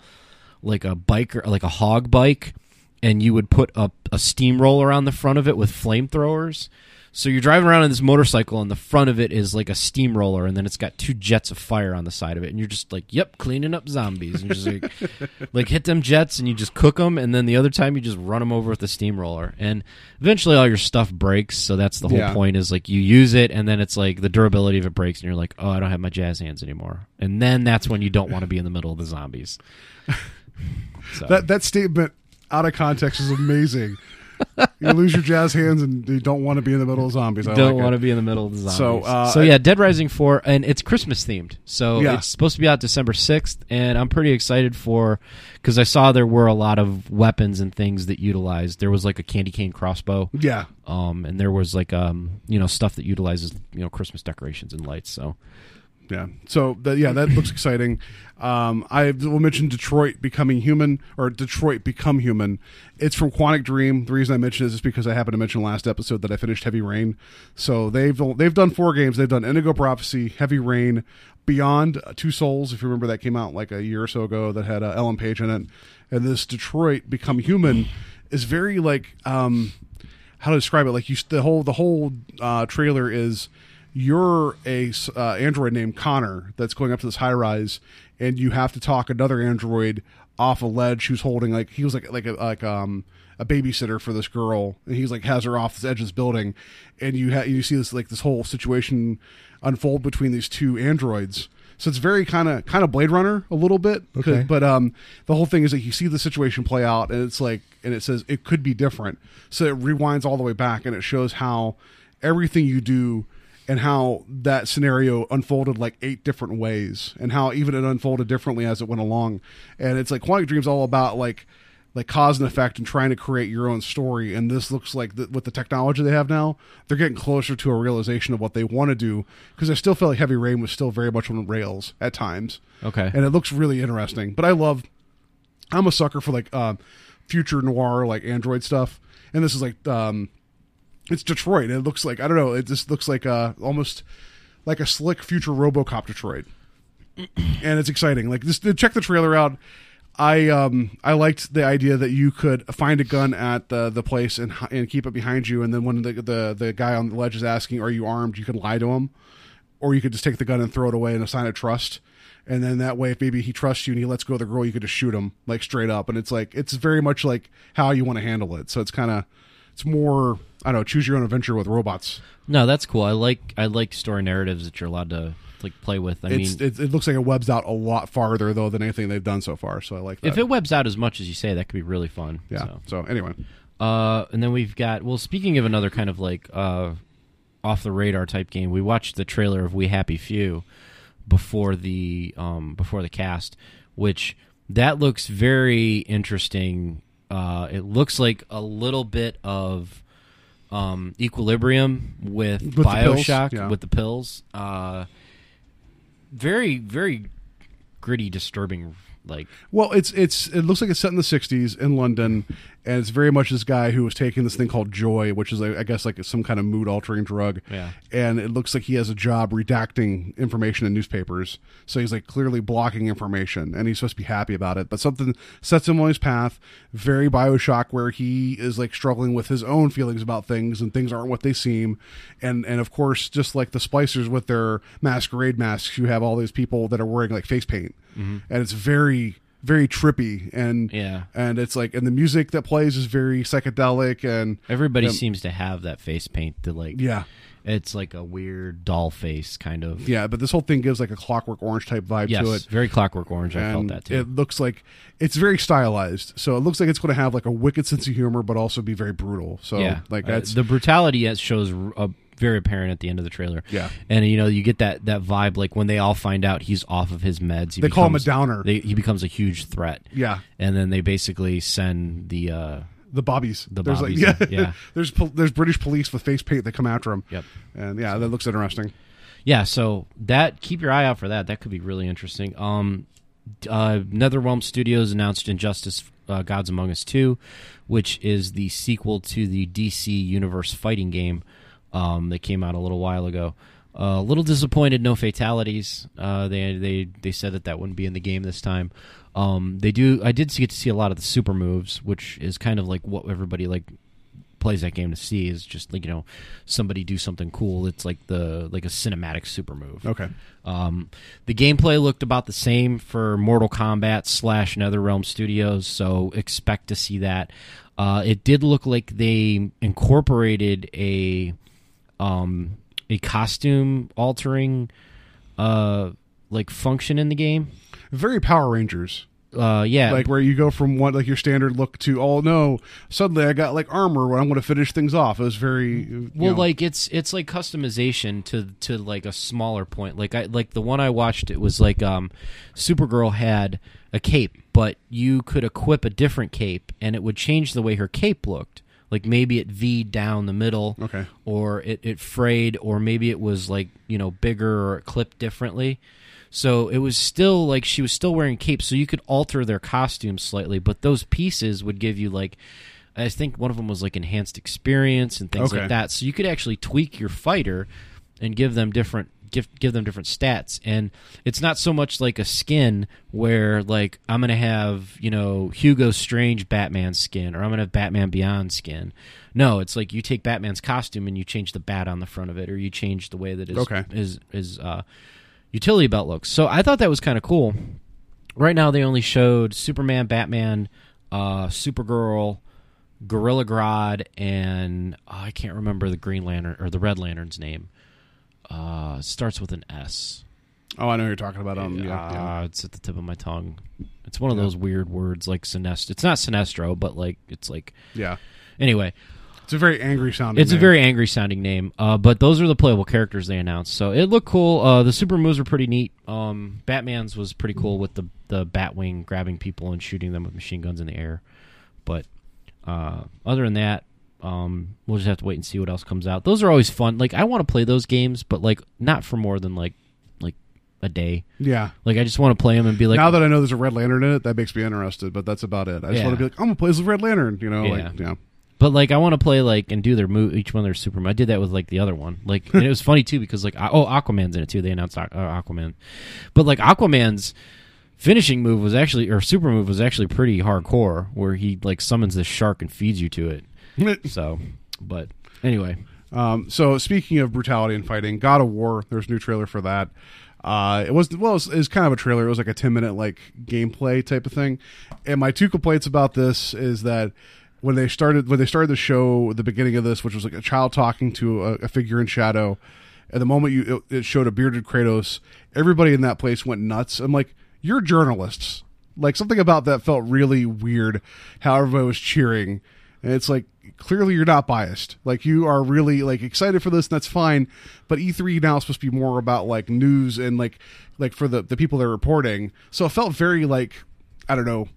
like a bike or like a hog bike, and you would put a, a steamroller on the front of it with flamethrowers. So you're driving around in this motorcycle, and the front of it is like a steamroller, and then it's got two jets of fire on the side of it, and you're just like, "Yep, cleaning up zombies," and just like, like hit them jets, and you just cook them, and then the other time you just run them over with the steamroller, and eventually all your stuff breaks. So that's the whole Yeah. point is like you use it, and then it's like the durability of it breaks, and you're like, "Oh, I don't have my jazz hands anymore," and then that's when you don't want to be in the middle of the zombies. So. that that statement out of context is amazing. you lose your jazz hands and you don't want to be in the middle of zombies. I don't like want it. to be in the middle of the zombies. So, uh, so yeah, Dead Rising four, and it's Christmas themed. So Yeah. it's supposed to be out December sixth, and I'm pretty excited for because I saw there were a lot of weapons and things that utilized. There was like a candy cane crossbow, Yeah, um, and there was like um, you know, stuff that utilizes you know Christmas decorations and lights. So yeah. So that yeah, that looks exciting. Um, I will mention Detroit becoming human or Detroit become human. It's from Quantic Dream. The reason I mention it is because I happened to mention last episode that I finished Heavy Rain. So they've they've done four games. They've done Indigo Prophecy, Heavy Rain, Beyond Two Souls. If you remember, that came out like a year or so ago. That had uh, Ellen Page in it. And this Detroit become human is very like um, how to describe it. Like you, the whole the whole uh, trailer is you're a uh, android named Connor that's going up to this high rise, and you have to talk another android off a ledge who's holding like he was like like a, like um a babysitter for this girl, and he's like has her off this edge of this building, and you ha- you see this like this whole situation unfold between these two androids. So it's very kind of kind of Blade Runner a little bit, Okay. But um, the whole thing is that you see the situation play out, and it's like, and it says it could be different. So it rewinds all the way back, and it shows how everything you do and how that scenario unfolded like eight different ways and how even it unfolded differently as it went along. And it's like quantic dream's all about like like cause and effect and trying to create your own story. And this looks like the, with the technology they have now they're getting closer to a realization of what they want to do because i still feel like heavy rain was still very much on rails at times. Okay. and it looks really interesting. But i love i'm a sucker for like um future noir like android stuff. And this is like um it's detroit it looks like i don't know it just looks like uh almost like a slick future robocop detroit. And it's exciting. Like just check the trailer out. I um I liked the idea that you could find a gun at the the place and and keep it behind you, and then when the the the guy on the ledge is asking, "Are you armed?" you can lie to him, or you could just take the gun and throw it away assign a trust, and then that way, if maybe he trusts you and he lets go of the girl, you could just shoot him like straight up, and it's like it's very much like how you want to handle it. So it's kind of it's more I don't know choose your own adventure with robots. No, that's cool. I like I like story narratives that you're allowed to like play with. I it's mean, it, it looks like it webs out a lot farther though than anything they've done so far. So I like that. if it webs out as much as you say, that could be really fun. yeah. So. So anyway, Uh, and then we've got well, speaking of another kind of like uh, off the radar type game, we watched the trailer of We Happy Few before the um, before the cast, which that looks very interesting. Uh, it looks like a little bit of um, Equilibrium with, With the pills, Bioshock yeah. with the pills. Uh, very very gritty, disturbing. Like Well, it's it's it looks like it's set in the '60s in London, and it's very much this guy who was taking this thing called Joy, which is I guess like some kind of mood altering drug. Yeah. And it looks like he has a job redacting information in newspapers, so he's like clearly blocking information, and he's supposed to be happy about it. But something sets him on his path, very Bioshock, where he is like struggling with his own feelings about things, and things aren't what they seem, and and of course, just like the Splicers with their masquerade masks, you have all these people that are wearing like face paint, mm-hmm. and it's very very trippy and Yeah. and it's like and the music that plays is very psychedelic and everybody seems to have that face paint to like yeah It's like a weird doll face kind of. yeah but this whole thing gives like a clockwork orange type vibe Yes, to it very Clockwork Orange. I felt that too. it looks like it's very stylized so it looks like it's going to have like a wicked sense of humor but also be very brutal so yeah, like Uh, that's the brutality that shows uh, very apparent at the end of the trailer. Yeah. and you know you get that that vibe like when they all find out he's off of his meds. He They call him a downer. They, he becomes a huge threat. Yeah. and then they basically send the. uh the bobbies The there's bobbies, like, yeah, yeah. there's pol- there's british police with face paint that come after him Yep. and yeah that looks interesting Yeah, so that keep your eye out for that. That could be really interesting. Um, uh, NetherRealm Studios announced Injustice: uh, Gods Among Us Two, which is the sequel to the DC Universe fighting game um, that came out a little while ago. Uh, a little disappointed, no fatalities. Uh, they they they said that that wouldn't be in the game this time. Um, they do. I did get to see a lot of the super moves, which is kind of like what everybody like plays that game to see is just like you know somebody do something cool. It's like the like a cinematic super move. okay Um, the gameplay looked about the same for Mortal Kombat slash NetherRealm Studios, so expect to see that. Uh, it did look like they incorporated a um, a costume altering uh, like function in the game. very power rangers. Uh, yeah, like where you go from what like your standard look to oh no suddenly i got like armor when i'm going to finish things off. It was very well know, like it's it's like customization to to like a smaller point. Like i like the one i watched it was like um supergirl had a cape but you could equip a different cape and it would change the way her cape looked like maybe it v down the middle Okay. or it, it frayed or maybe it was like you know bigger or it clipped differently so it was still like she was still wearing capes so you could alter their costumes slightly but those pieces would give you like i think one of them was like enhanced experience and things Okay. like that so you could actually tweak your fighter and give them different give give them different stats. And it's not so much like a skin where like i'm gonna have you know hugo strange batman skin or i'm gonna have batman beyond skin. No it's like you take batman's costume and you change the bat on the front of it or you change the way that his Okay. his his uh utility belt looks. So i thought that was kind of cool. Right now they only showed superman batman uh supergirl gorilla grodd and oh, i can't remember the green lantern or the red lantern's name uh it starts with an s oh i know you're talking about um yeah, uh, yeah. it's at the tip of my tongue it's one of those weird words like sinestro it's not sinestro but like it's like yeah anyway It's a very angry sounding. It's a very angry sounding name, uh, but those are the playable characters they announced. So it looked cool. Uh, the super moves were pretty neat. Um, Batman's was pretty cool with the the Batwing grabbing people and shooting them with machine guns in the air. But uh, other than that, um, we'll just have to wait and see what else comes out. Those are always fun. Like I want to play those games, but like not for more than like like a day. yeah. Like I just want to play them and be like, now that I know there's a Red Lantern in it, that makes me interested. But that's about it. I just Yeah. want to be like, I'm gonna play as a Red Lantern. You know, Yeah. like yeah. But like, I want to play like and do their move each one of their super. I did that with like the other one. Like, and it was funny too because like, oh, Aquaman's in it too. They announced Aqu- uh, Aquaman, but like Aquaman's finishing move was actually or super move was actually pretty hardcore, where he like summons this shark and feeds you to it. So, but anyway, Um, so speaking of brutality and fighting, God of War, there's a new trailer for that. Uh, it was well, it was, it was kind of a trailer. It was like a 10 minute like gameplay type of thing. And my two complaints about this is that when they started when they started the show, the beginning of this, which was like a child talking to a, a figure in shadow, at the moment you it, it showed a bearded Kratos, everybody in that place went nuts. I'm like, you're journalists. Like something about that felt really weird. How everybody was cheering, and it's like clearly you're not biased. Like you are really like excited for this, and that's fine. But E3 now is supposed to be more about like news and like like for the the people they're reporting. So it felt very like I don't know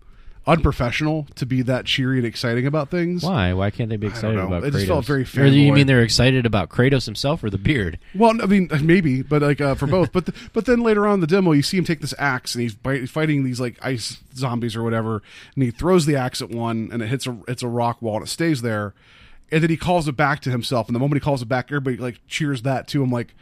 unprofessional to be that cheery and exciting about things. why? Why can't they be excited know. about It Kratos? just felt very Or you mean they're excited about Kratos himself or the beard? Well, I mean, maybe, but like uh, for both. But th- but then later on in the demo, you see him take this axe and he's bi- fighting these like ice zombies or whatever, and he throws the axe at one and it hits a it's a rock wall and it stays there, and then he calls it back to himself. And the moment he calls it back, everybody like cheers that to I'm like,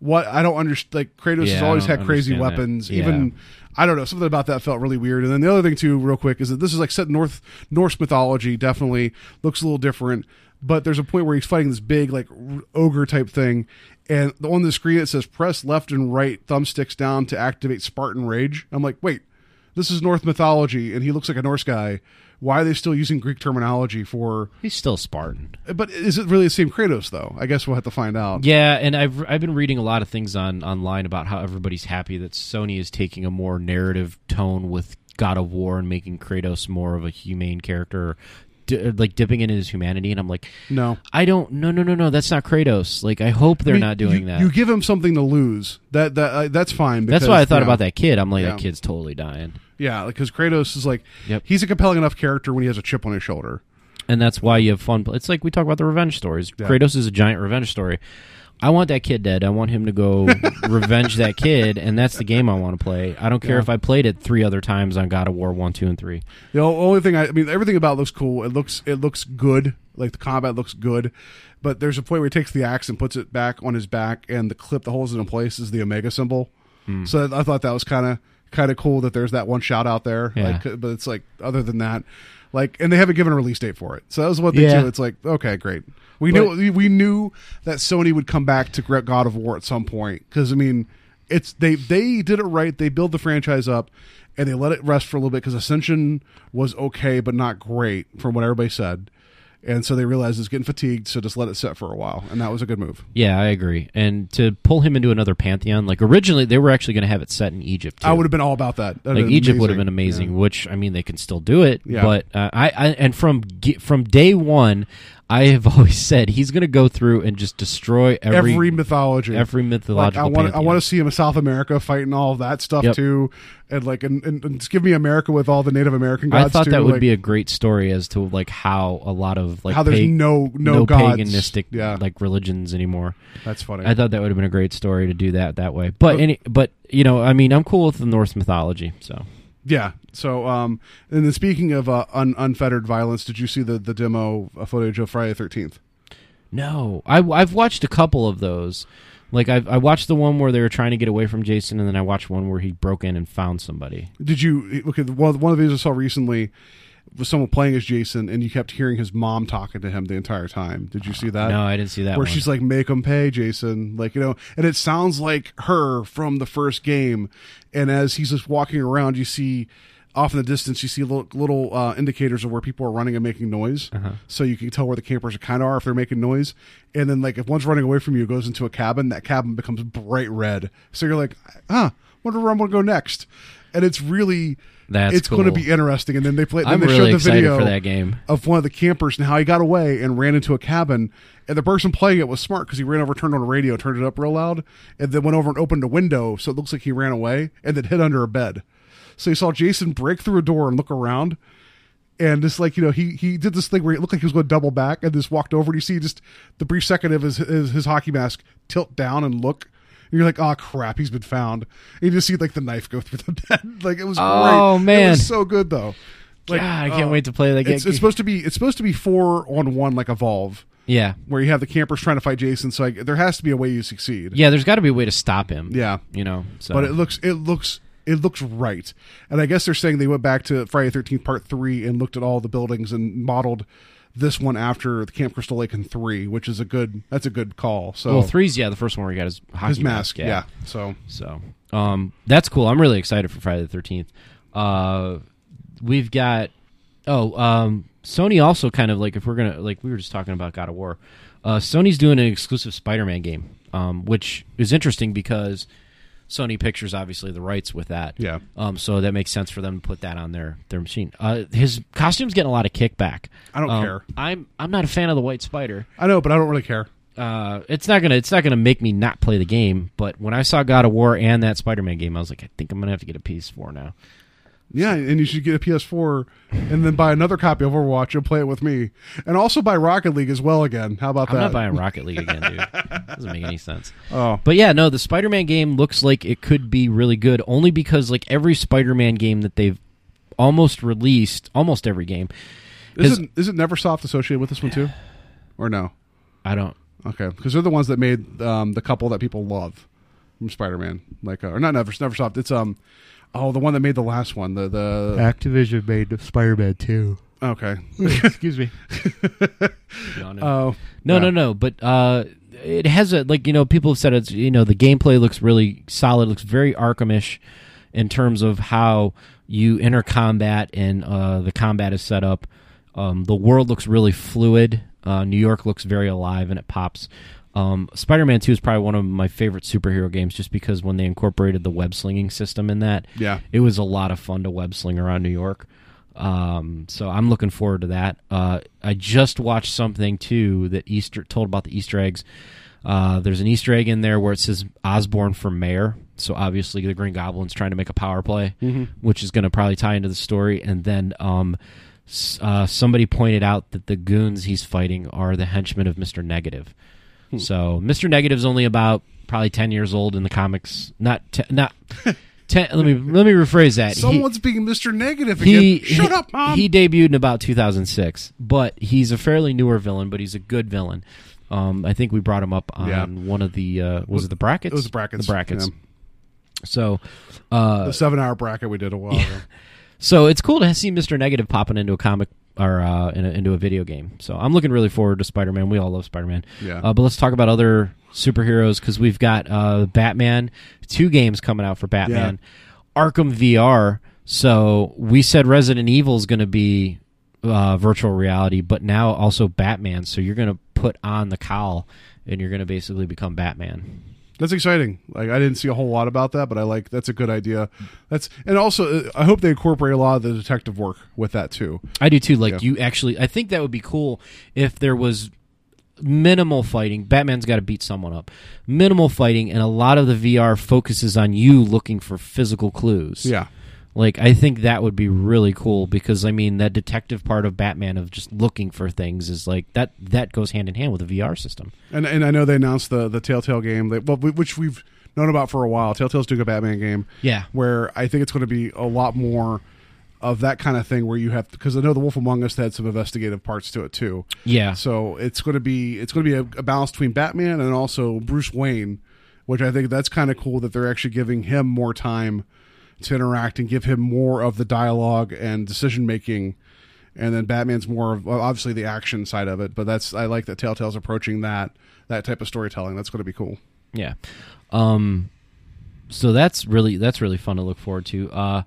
what? I don't understand. Like Kratos Yeah, has always had crazy understand that. weapons, Yeah. even. I don't know. Something about that felt really weird. And then the other thing too, real quick, is that this is like set North Norse mythology. Definitely looks a little different. But there's a point where he's fighting this big like ogre type thing, and on the screen it says press left and right thumbsticks down to activate Spartan Rage. I'm like, wait, this is North mythology, and he looks like a Norse guy. Why are they still using Greek terminology for? He's still Spartan. But is it really the same Kratos though? I guess we'll have to find out. Yeah, and I've I've been reading a lot of things on online about how everybody's happy that Sony is taking a more narrative tone with God of War and making Kratos more of a humane character, di- like dipping into his humanity. And I'm like, No. I don't. No, no, no, no. That's not Kratos. Like, I hope they're I mean, not doing you, that. You give him something to lose. That that uh, that's fine. That's why I thought about that kid. I'm like, Yeah. that kid's totally dying. Yeah, because Kratos is like, Yep. he's a compelling enough character when he has a chip on his shoulder. and that's why you have fun. It's like we talk about the revenge stories. Yeah. Kratos is a giant revenge story. I want that kid dead. I want him to go revenge that kid, and that's the game I want to play. I don't care Yeah. if I played it three other times on God of War one, two, and three. The only thing I, I mean, everything about it looks cool. It looks it looks good. Like the combat looks good, but there's a point where he takes the axe and puts it back on his back, and the clip that holds it in place is the Omega symbol. Hmm. So I thought that was kind of kind of cool that there's that one shot out there. Yeah. Like, but it's like other than that, like, and they haven't given a release date for it. So that was one thing Yeah. too. It's like okay, great. We But- knew we- knew that Sony would come back to God of War at some point because I mean, it's they they did it right. They build the franchise up and they let it rest for a little bit because Ascension was okay but not great from what everybody said. And so they realized it's getting fatigued, so just let it sit for a while, and that was a good move. Yeah, I agree. And to pull him into another pantheon, like originally they were actually going to have it set in Egypt. Too. I would have been all about that. That'd like Egypt would have been amazing. Which I mean, they can still do it. Yeah. But uh, I, I and from from day one, I have always said he's going to go through and just destroy every, every, mythology, every Like, mythological. I want I want to see him in South America fighting all of that stuff Yep. too, and like and, and, and just give me America with all the Native American gods. I thought too, that would like, be a great story as to like how a lot of like How there's pag- no- no gods. paganistic Yeah. like religions anymore. that's funny. I thought that would have been a great story to do that that way. But any, but you know, I mean, I'm cool with the Norse mythology. So Yeah. So, um, and then speaking of uh, un- unfettered violence, did you see the the demo uh, footage of Friday Thirteenth? no, I, I've watched a couple of those. Like I, I watched the one where they were trying to get away from Jason, and then I watched one where he broke in and found somebody. Did you look at one? One of the videos I saw recently was someone playing as Jason, and you kept hearing his mom talking to him the entire time. Did you see that? no, I didn't see that. Where one. she's like, "Make him pay, Jason," like you know, and it sounds like her from the first game. And as he's just walking around, you see off in the distance, you see little, little uh, indicators of where people are running and making noise, Uh-huh. so you can tell where the campers are kind of are if they're making noise. And then, like, if one's running away from you, goes into a cabin, that cabin becomes bright red. So you're like, "Ah, wonder where I'm going to go next." and it's really That's it's going to be interesting. And then they play. Then I'm they really showed the video for that game. of one of the campers and how he got away and ran into a cabin. And the person playing it was smart because he ran over, turned on a radio, turned it up real loud, and then went over and opened a window so it looks like he ran away, and then hid under a bed. So you saw Jason break through a door and look around, and just like you know, he he did this thing where it looked like he was going to double back, and just walked over, and you see just the brief second of his his, his hockey mask tilt down and look. And you're like, oh crap, he's been found. And you just see like the knife go through the bed. like it was Oh, great. it man. was so good though. Like, God, I can't uh, wait to play that game. It's, it's supposed to be it's supposed to be four on one like Evolve, yeah, where you have the campers trying to fight Jason. So like, there has to be a way you succeed. yeah. There's got to be a way to stop him. Yeah. you know. So. But it looks it looks it looks right. And I guess they're saying they went back to Friday Thirteenth Part Three and looked at all the buildings and modeled this one after the Camp Crystal Lake in three, which is a good that's a good call. So well, three's yeah, the first one where he got his hockey his mask, yeah. So So, um, that's cool. I'm really excited for Friday the Thirteenth. Uh, we've got oh, um, Sony also kind of like if we're gonna like we were just talking about God of War. Uh, Sony's doing an exclusive Spider-Man game, um, which is interesting because Sony Pictures obviously the rights with that. Yeah. Um, so that makes sense for them to put that on their their machine. Uh, his costume's getting a lot of kickback. I don't Um, care. I'm I'm not a fan of the White Spider I know, but I don't really care. uh, it's not gonna it's not gonna make me not play the game. But when I saw God of War and that Spider Man game, I was like, I think I'm gonna have to get a PS4 now. Yeah, and you should get a PS4 and then buy another copy of Overwatch and play it with me, and also buy Rocket League as well again. How about that? I'm not buying Rocket League again, dude. Doesn't make any sense. Oh, But yeah, no, the Spider Man game looks like it could be really good, only because like every Spider Man game that they've almost released, almost every game. has- isn't isn't NeverSoft associated with this one too, or no? I don't. Okay, because they're the ones that made um, the couple that people love from Spider-Man, like uh, or not Never NeverSoft. It's um, oh, the one that made the last one. The the Activision made Spider-Man 2. okay. Excuse me. Yawning. Oh No, yeah. no, no. But uh, it has a like you know people have said it's you know the gameplay looks really solid. Looks very Arkhamish in terms of how you enter combat and uh, the combat is set up. Um, the world looks really fluid. Uh, New York looks very alive and it pops. Um, Spider-Man Two is probably one of my favorite superhero games, just because when they incorporated the web slinging system in that, Yeah. it was a lot of fun to web sling around New York. Um, so I'm looking forward to that. Uh, I just watched something too that Easter told about the Easter eggs. Uh, there's an Easter egg in there where it says Osborn for mayor. So obviously the Green Goblin's trying to make a power play, which is going to probably tie into the story. And then um, uh, somebody pointed out that the goons he's fighting are the henchmen of Mister Negative. So Mister Negative's only about probably ten years old in the comics. Not te- not. Ten, let me let me rephrase that. He- Someone's being Mr. Negative again. he Shut he- up, mom. He debuted in about 2006, but he's a fairly newer villain, but he's a good villain. Um, I think we brought him up on Yeah. one of the uh, was it the brackets? it was the brackets. The brackets. yeah. So, uh, the seven-hour bracket we did a while ago. So it's cool to see Mister Negative popping into a comic or uh, in a, into a video game. So I'm looking really forward to Spider Man. We all love Spider Man. Yeah. Uh, but let's talk about other superheroes because we've got uh, Batman. Two games coming out for Batman. Arkham VR. So we said Resident Evil is going to be uh, virtual reality, but now also Batman. So you're going to put on the cowl and you're going to basically become Batman. That's exciting. Like I didn't see a whole lot about that, but I like that's a good idea. That's and also uh, I hope they incorporate a lot of the detective work with that too. I do too. Like Yeah. you actually, I think that would be cool if there was minimal fighting. Batman's got to beat someone up. Minimal fighting, and a lot of the VR focuses on you looking for physical clues. Yeah. Like I think that would be really cool because I mean that detective part of Batman of just looking for things is like that that goes hand in hand with a VR system. And and I know they announced the the Telltale game, that, well, which we've known about for a while. Telltale's doing a Batman game. Yeah. where I think it's going to be a lot more of that kind of thing where you have because I know the Wolf Among Us had some investigative parts to it too. Yeah. So it's going to be it's going to be a, a balance between Batman and also Bruce Wayne, which I think that's kind of cool that they're actually giving him more time to interact and give him more of the dialogue and decision making. And then Batman's more of well, obviously the action side of it, but that's I like that Telltale's approaching that that type of storytelling. That's going to be cool. Yeah. Um so that's really that's really fun to look forward to. Uh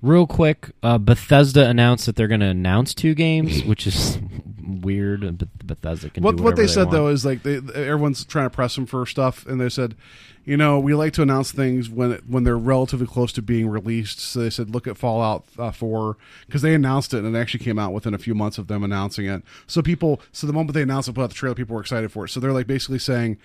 real quick, uh Bethesda announced that they're going to announce two games, which is weird, Bethesda can what what they whatever said want. though is like they, everyone's trying to press them for stuff, and they said, you know, we like to announce things when when they're relatively close to being released. So they said, look at Fallout uh, Four because they announced it and it actually came out within a few months of them announcing it. So people, so the moment they announced it, put out the trailer, people were excited for it. So they're like basically saying,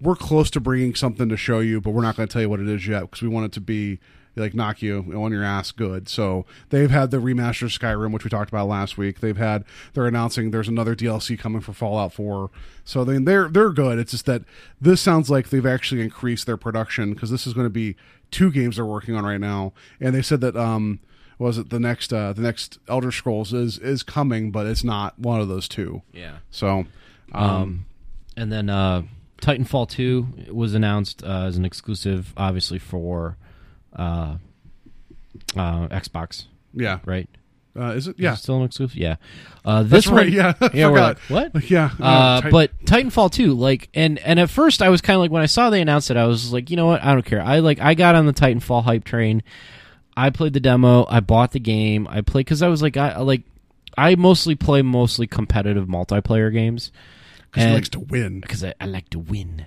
we're close to bringing something to show you, but we're not going to tell you what it is yet because we want it to be like knock you on your ass good. So they've had the remaster Skyrim, which we talked about last week. They've had they're announcing there's another DLC coming for Fallout 4. So I mean they're they're good. It's just that this sounds like they've actually increased their production because this is going to be two games they're working on right now, and they said that um was it the next uh the next Elder Scrolls is is coming, but it's not one of those two. Yeah. So um, Um, and then uh, Titanfall 2 was announced uh, as an exclusive, obviously for uh, uh, Xbox, yeah, right? uh, is it? Yeah, it still an exclusive. Yeah, uh, this That's right, yeah. Yeah. We're like, what? Yeah, uh, Titan- but Titanfall 2, like, and and at first I was kind of like when I saw they announced it, I was like, you know what? I don't care. I like I got on the Titanfall hype train. I played the demo. I bought the game. I played because I was like, I like, I mostly play mostly competitive multiplayer games. because likes to win. because I, I like to win.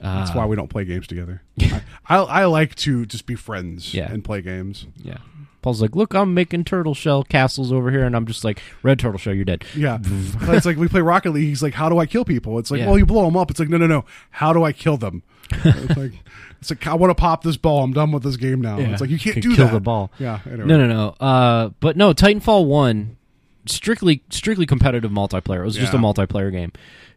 That's Uh, why we don't play games together. I, I I like to just be friends Yeah. and play games. Yeah. Paul's like, look, I'm making turtle shell castles over here, and I'm just like, red turtle shell, you're dead. Yeah, it's like we play Rocket League. He's like, "How do I kill people?" It's like, Yeah. "Well, you blow them up." It's like, "No, no, no. How do I kill them?" it's like, it's like, "I want to pop this ball. I'm done with this game now." It's like you can't Can do kill that. the ball. Yeah. Anyway. No, no, no. Uh, but no, Titanfall one, strictly strictly competitive multiplayer. It was just a multiplayer game.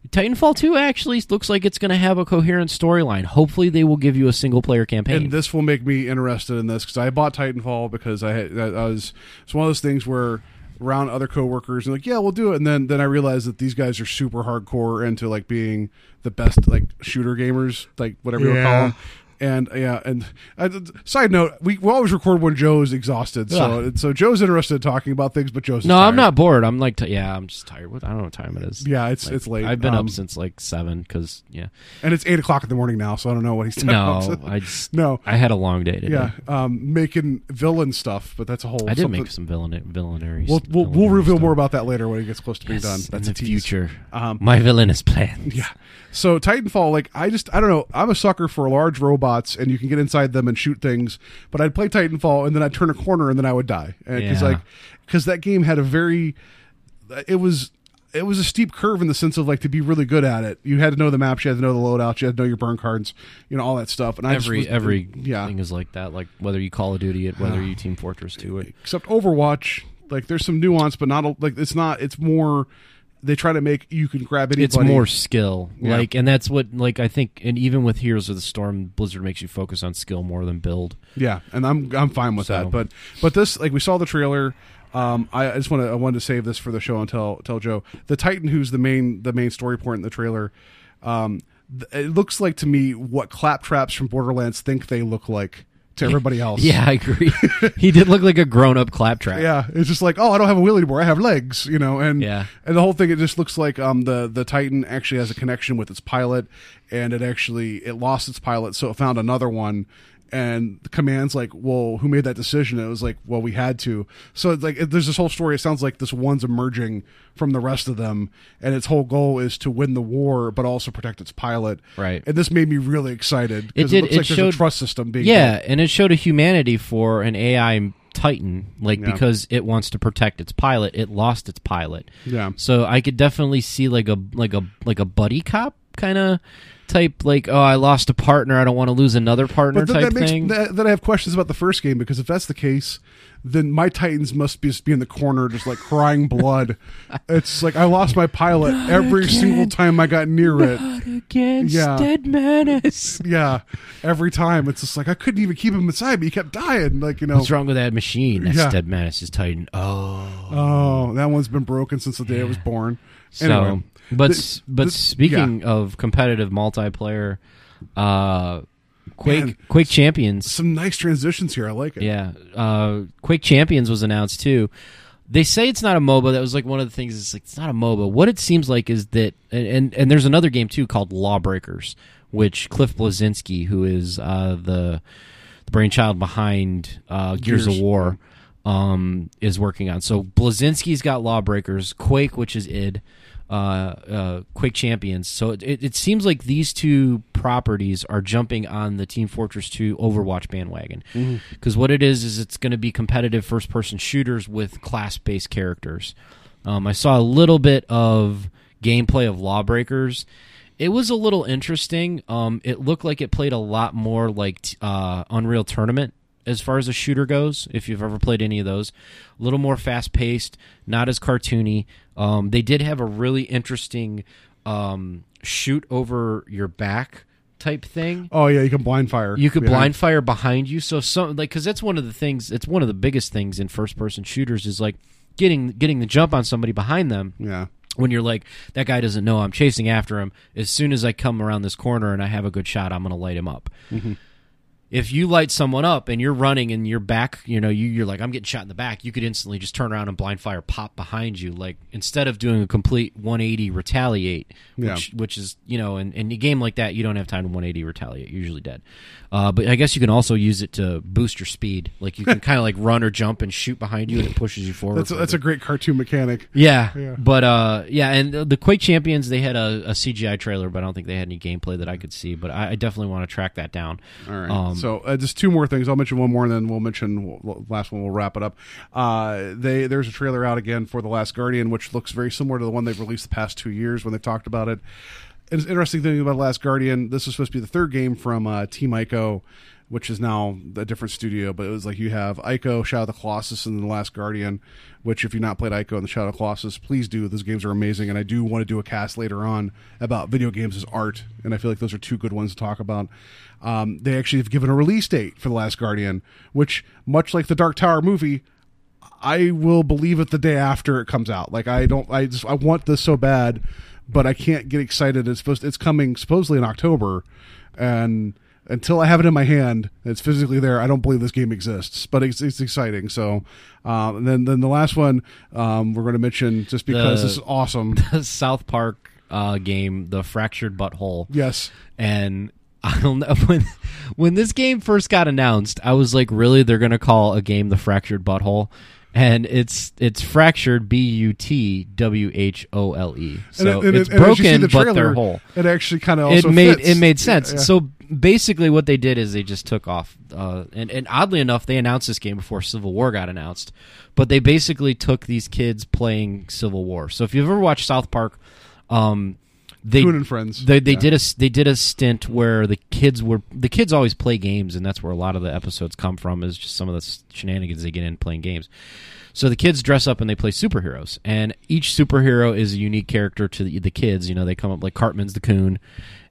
Titanfall two actually looks like it's going to have a coherent storyline. Hopefully, they will give you a single player campaign. And this will make me interested in this because I bought Titanfall because I had I was it's one of those things where around other coworkers and like yeah we'll do it and then then I realized that these guys are super hardcore into like being the best like shooter gamers like whatever you would call them and yeah and uh, side note we, we always record when Joe's exhausted so Ugh. so Joe's interested in talking about things but Joe's no, tired. I'm not bored. I'm like, t- yeah, I'm just tired. What I don't know what time it is. yeah it's Like, it's late I've been Um, up since like seven because yeah. and it's eight o'clock in the morning now so I don't know what he's talking No, about. I just no I had a long day today. yeah um making villain stuff but that's a whole I did something- make some villain villainary. We'll we'll, we'll reveal stuff. more about that later when it gets close to being done. That's in a the tease. future. Um, My villainous plans. yeah. So Titanfall, like I just I don't know. I'm a sucker for large robots, and you can get inside them and shoot things. But I'd play Titanfall, and then I'd turn a corner, and then I would die. Because Yeah. like because that game had a very it was. It was a steep curve in the sense of like to be really good at it, you had to know the maps, you had to know the loadouts, you had to know your burn cards, you know all that stuff. And I just every was- every yeah, thing is like that. Like whether you Call of Duty it, whether you Team Fortress 2 it. except Overwatch, like there's some nuance, but not like it's not. It's more. They try to make you can grab anybody. It's more skill, Yeah. like, and that's what like I think, and even with Heroes of the Storm, Blizzard makes you focus on skill more than build. Yeah, and I'm I'm fine with So- that. But but this like we saw the trailer. Um, I, just want to I wanted to save this for the show and tell tell Joe the Titan who's the main the main story point in the trailer. Um, th- it looks like to me what claptraps from Borderlands think they look like to everybody else. Yeah, I agree. he did look like a grown up claptrap. Yeah, it's just like, oh, I don't have a wheel anymore. I have legs, you know, and Yeah. and the whole thing. It just looks like um the the Titan actually has a connection with its pilot, and it actually it lost its pilot, so it found another one. And the command's like, well, who made that decision? And it was like, well, we had to. So it's like, it, there's this whole story. It sounds like this one's emerging from the rest of them, and its whole goal is to win the war, but also protect its pilot. Right. And this made me really excited It because did. looks It, like there's showed a trust system being yeah, built. and it showed a humanity for an AI Titan, like Yeah. because it wants to protect its pilot. It lost its pilot. Yeah. So I could definitely see like a like a like a buddy cop kind of type. Like, oh, I lost a partner. I don't want to lose another partner But then type that makes thing. that, that I have questions about the first game because if that's the case, then my Titans must be just be in the corner, just like crying blood. it's like I lost my pilot every single time I got near it. against Yeah. Dead Menace. Yeah, every time it's just like I couldn't even keep him inside, but he kept dying. Like you know, What's wrong with that machine? That's Yeah. Dead Menace's Titan. Oh, oh, that one's been broken since the day it was born. so Anyway, but th- s but this- speaking of competitive multiplayer, uh, Quake Man. Quake Champions. some nice transitions here. I like it. Yeah, uh, Quake Champions was announced too. They say it's not a MOBA. That was like one of the things. It's like it's not a MOBA. What it seems like is that, and and, and there's another game too called Lawbreakers, which Cliff Bleszinski, who is uh, the the brainchild behind uh, Gears, Gears. of War, um, is working on. So Bleszinski's got Lawbreakers, Quake, which is id. Uh, uh, Quake Champions. So it, it, seems like these two properties are jumping on the Team Fortress 2 Overwatch bandwagon. Because what it is, is it's going to be competitive first person shooters with class based characters. Um, I saw a little bit of gameplay of Lawbreakers. It was a little interesting. Um, it looked like it played a lot more like uh, Unreal Tournament as far as a shooter goes. If you've ever played any of those, a little more fast paced, not as cartoony. Um, they did have a really interesting um, shoot over your back type thing. Oh yeah, you can blind fire. You could behind- blind fire behind you. So some like because that's one of the things. It's one of the biggest things in first person shooters is like getting getting the jump on somebody behind them Yeah. when you're like that guy doesn't know I'm chasing after him. As soon as I come around this corner and I have a good shot, I'm going to light him up. If you light someone up and you're running and you're back, you know, you, you're like, I'm getting shot in the back, you could instantly just turn around and blind fire pop behind you. Like, instead of doing a complete 180 retaliate, which, which is, you know, in, in a game like that, you don't have time to 180 retaliate. You're usually dead. Uh, but I guess you can also use it to boost your speed. Like, you can kind of like run or jump and shoot behind you and it pushes you forward. That's a, that's a great cartoon mechanic. Yeah, Yeah. but uh, yeah, and the Quake Champions they had a, a CGI trailer, but I don't think they had any gameplay that I could see. But I, I definitely want to track that down. All right. Um, so uh, just two more things. I'll mention one more, and then we'll mention well, last one. We'll wrap it up. Uh, they there's a trailer out again for the Last Guardian, which looks very similar to the one they've released the past two years when they talked about it. And it's interesting thing about The Last Guardian. This is supposed to be the third game from uh, Team Ico, which is now a different studio. But it was like you have Ico, Shadow of the Colossus, and the Last Guardian. Which, if you've not played Ico and the Shadow of the Colossus, please do. Those games are amazing, and I do want to do a cast later on about video games as art. And I feel like those are two good ones to talk about. Um, they actually have given a release date for the Last Guardian, which, much like the Dark Tower movie, I will believe it the day after it comes out. Like I don't, I just I want this so bad, but I can't get excited. It's supposed, it's coming supposedly in October, and until I have it in my hand, it's physically there. I don't believe this game exists, but it's, it's exciting. So, um, and then then the last one um, we're going to mention just because The- this is awesome. The South Park uh, game, the Fractured Butthole. Yes. and I don't know when when this game first got announced, I was like, really, they're gonna call a game the Fractured Butthole. And it's it's fractured B U T W H O L E. So and, and, it's and as you see broken, the but they're whole. It actually kind of it made fits. it made sense. Yeah, yeah. So basically, what they did is they just took off, uh, and and oddly enough, they announced this game before Civil War got announced. But they basically took these kids playing Civil War. So if you've ever watched South Park, um, they Coon and Friends. they they Yeah. did a they did a stint where the kids were the kids always play games, and that's where a lot of the episodes come from. Is just some of the shenanigans they get in playing games. So the kids dress up and they play superheroes, and each superhero is a unique character to the, the kids. You know, they come up like Cartman's the Coon,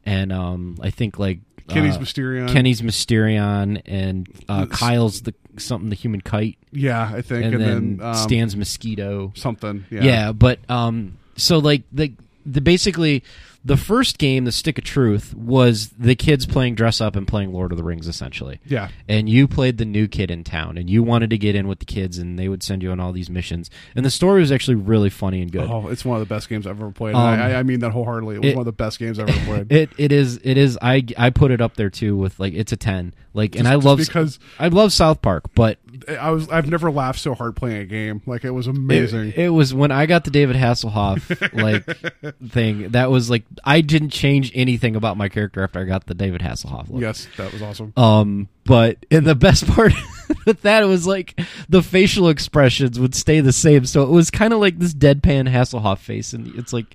and um, I think like Kenny's uh, Mysterion. Kenny's Mysterion, and uh, Kyle's the something the human kite, yeah, I think, and, and, then, then, um, Stan's mosquito. something. Yeah, Yeah. but um, so like the the basically the first game, the Stick of Truth, was the kids playing dress up and playing Lord of the Rings, essentially. Yeah. And you played the new kid in town, and you wanted to get in with the kids, and they would send you on all these missions. And the story was actually really funny and good. Oh, it's one of the best games I've ever played. Um, I, I mean that wholeheartedly. It was it- one of the best games I've ever played. It it is it is I I put it up there too with like it's a ten like and Just- I just love because- I love South Park but I was I've never laughed so hard playing a game. Like it was amazing. It, it was when I got the David Hasselhoff like thing. That was like I didn't change anything about my character after I got the David Hasselhoff. Look. yes, that was awesome. Um, but and the best part with that was like the facial expressions would stay the same, so it was kind of like this deadpan Hasselhoff face, and it's like,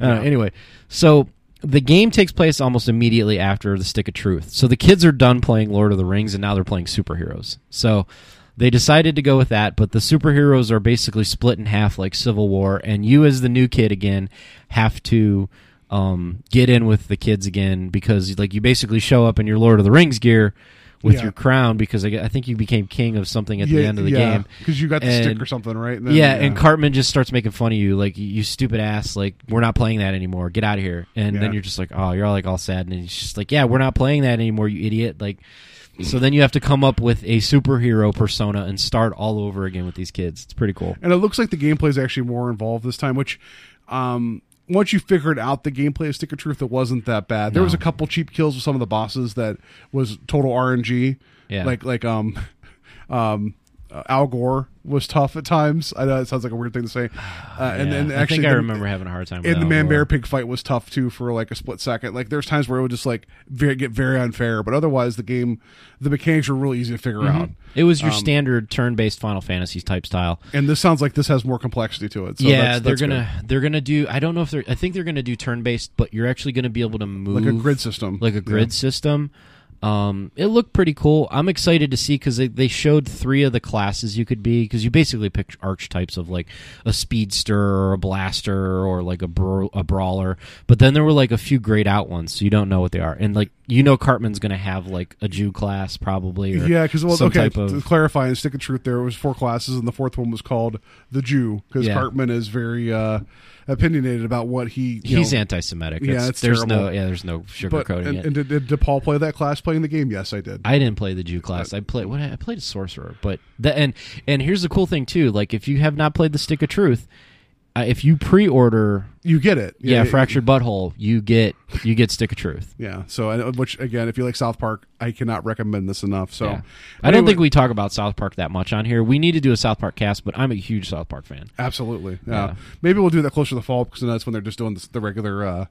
uh, Yeah. anyway. So the game takes place almost immediately after the Stick of Truth. So the kids are done playing Lord of the Rings, and now they're playing superheroes. So they decided to go with that, but the superheroes are basically split in half, like Civil War, and you as the new kid again have to um, get in with the kids again because like you basically show up in your Lord of the Rings gear with Yeah. your crown because I, I think you became king of something at the end of the game because you got the stick or something, right? And then, yeah, and Cartman just starts making fun of you, like you stupid ass, like we're not playing that anymore. Get out of here. And Yeah. then you're just like, oh, you're all like all sad, and he's just like, yeah, we're not playing that anymore, you idiot. Like, so then you have to come up with a superhero persona and start all over again with these kids. It's pretty cool. and it looks like the gameplay is actually more involved this time. Which, um, once you figured out the gameplay of Stick of Truth, it wasn't that bad. There No. was a couple cheap kills with some of the bosses that was total RNG. Yeah. like like um, um. uh, Al Gore was tough at times. I know it sounds like a weird thing to say. Uh, and Yeah, then I actually, think I the- remember having a hard time. And the man bear pig fight was tough too for like a split second. Like there's times where it would just like very, get very unfair, but otherwise the game, the mechanics were really easy to figure out. It was your Um, standard turn-based Final Fantasy type style. And this sounds like this has more complexity to it. So yeah, that's- they're gonna good. they're gonna do. I don't know if they're. I think they're gonna do turn-based, but you're actually gonna be able to move like a grid system, like a grid Yeah. system. Um, it looked pretty cool. I'm excited to see because they, they showed three of the classes you could be because you basically pick archetypes of like a speedster or a blaster or like a bra- a brawler. But then there were like a few grayed out ones, so you don't know what they are. And like you know, Cartman's gonna have like a Jew class probably. Or Yeah, because well, okay. type to clarify and stick of truth, there It was four classes, and the fourth one was called the Jew because Yeah. Cartman is very uh, opinionated about what he. He's know, anti-Semitic. Yeah, It's- it's there's no terrible. yeah, there's no But sugarcoating and, it. and did, did DePaul play that class playing the game? Yes, I did. I didn't play the Jew class. I played what I played a sorcerer, but the, and and here's the cool thing too. Like if you have not played the Stick of Truth, uh, if you pre-order, you get it. yeah, fractured butthole, you get you get Stick of Truth. Yeah. So, which again, if you like South Park, I cannot recommend this enough. So, Yeah. I don't Anyway- think we talk about South Park that much on here. We need to do a South Park cast, but I'm a huge South Park fan. Absolutely. Yeah. Yeah. Maybe we'll do that closer to the fall because that's when they're just doing the, the regular uh,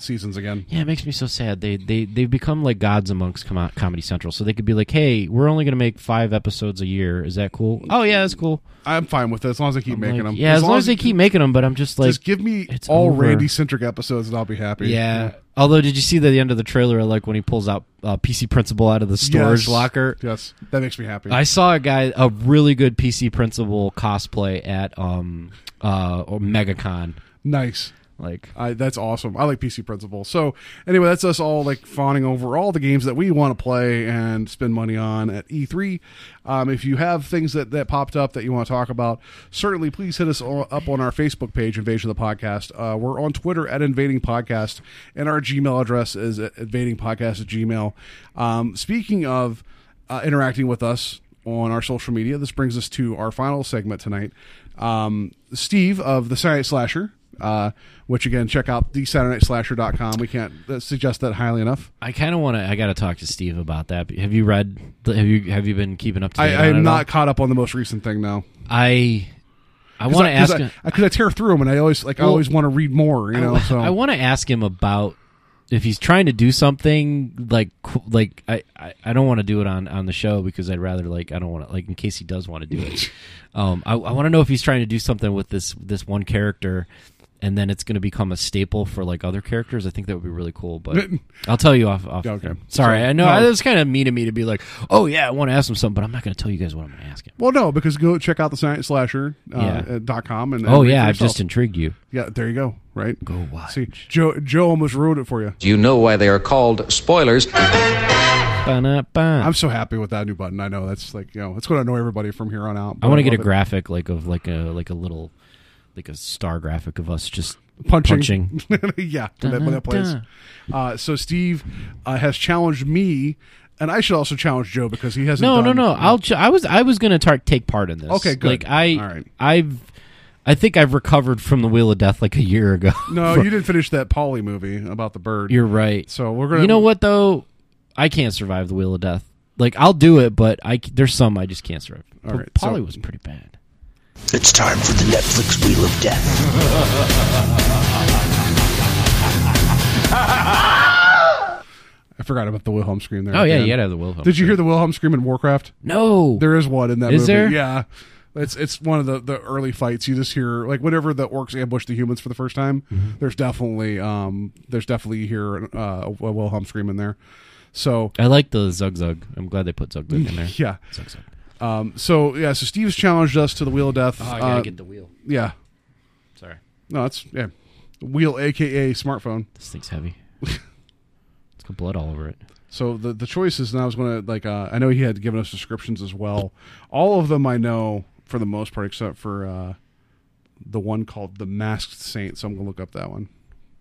seasons again. Yeah, it makes me so sad. They they they've become like gods amongst Com- Comedy Central. So they could be like, "Hey, we're only going to make five episodes a year. Is that cool?" Oh yeah, that's cool. I'm fine with it as long as they keep I'm making like, them. Yeah, as, long as they keep making them. But I'm just like, just give me it's all. Randy centric episodes and I'll be happy. Yeah. Although, did you see the end of the trailer? Like when he pulls out uh, PC Principal out of the storage Yes. locker. Yes, that makes me happy. I saw a guy, a really good PC Principal cosplay at um uh MegaCon. nice. Like, I, that's awesome. I like PC Principal. So anyway, that's us all like fawning over all the games that we want to play and spend money on at E3. Um, if you have things that, that popped up that you want to talk about, certainly please hit us up on our Facebook page, Invasion of the Podcast. Uh, we're on Twitter at Invading Podcast, and our Gmail address is at invadingpodcast at gmail. Um, speaking of uh, interacting with us on our social media, this brings us to our final segment tonight. Um, Steve of the Night Slasher, uh, which again, check out the SaturdayNightSlasher.com. We can't uh, suggest that highly enough. I kind of want to. I got to talk to Steve about that. Have you read? the- Have you have you been keeping up to I, date? I am not all? caught up on the most recent thing now. I I want to ask because him. I, I tear through them, and I always like I always want to read more. You know, I, so I want to ask him about if he's trying to do something like like I, I, I don't want to do it on on the show because I'd rather like I don't want to like in case he does want to do it. um, I, I want to know if he's trying to do something with this this one character. And then it's going to become a staple for like other characters. I think that would be really cool. But I'll tell you off. off Okay. Sorry, So- I know no. it was kind of mean of me to be like, "Oh yeah, I want to ask him something," but I'm not going to tell you guys what I'm going to ask him. well, no, because go check out the Saturday Slasher uh, Yeah. at dot com and Oh and read yeah, I've just intrigued you. yeah. There you go. Right. Go watch. See, Joe Joe almost ruined it for you. Do you know why they are called spoilers? I'm so happy with that new button. I know that's like you know it's going to annoy everybody from here on out. I want to get a it. graphic like of like a like a little like a star graphic of us just punching. punching. yeah, when that, when that plays. Uh, so Steve uh, has challenged me, and I should also challenge Joe because he hasn't. No, no, done- no. I'll. Ch- I was. I was going to tar- take part in this. Okay, good. Like I. All right. I've. I think I've recovered from the Wheel of Death like a year ago. No, you didn't finish that Paulie movie about the bird. You're right. So we're gonna. You know what though? I can't survive the Wheel of Death. Like I'll do it, but I there's some I just can't survive. All But right, Paulie so- was pretty bad. It's time for the Netflix Wheel of Death. I forgot about the Wilhelm scream there. Oh yeah, you gotta have the Wilhelm. Did you hear the Wilhelm scream in Warcraft? No. There is one in that Is movie. there? Yeah. It's it's one of the, the early fights. You just hear like whenever the orcs ambush the humans for the first time. Mm-hmm. There's definitely um there's definitely you hear uh, a Wilhelm scream in there. So I like the Zug Zug. I'm glad they put Zug Zug in there. yeah. Zug Zug. Um, so yeah, so Steve's challenged us to the Wheel of Death. Oh, I gotta Uh, get the wheel. yeah, Sorry, no, it's yeah, wheel, aka smartphone. this thing's heavy. it's got blood all over it. So the the choices, and I was going to like, uh, I know he had given us descriptions as well. All of them I know for the most part, except for uh, the one called the Masked Saint. So I'm going to look up that one.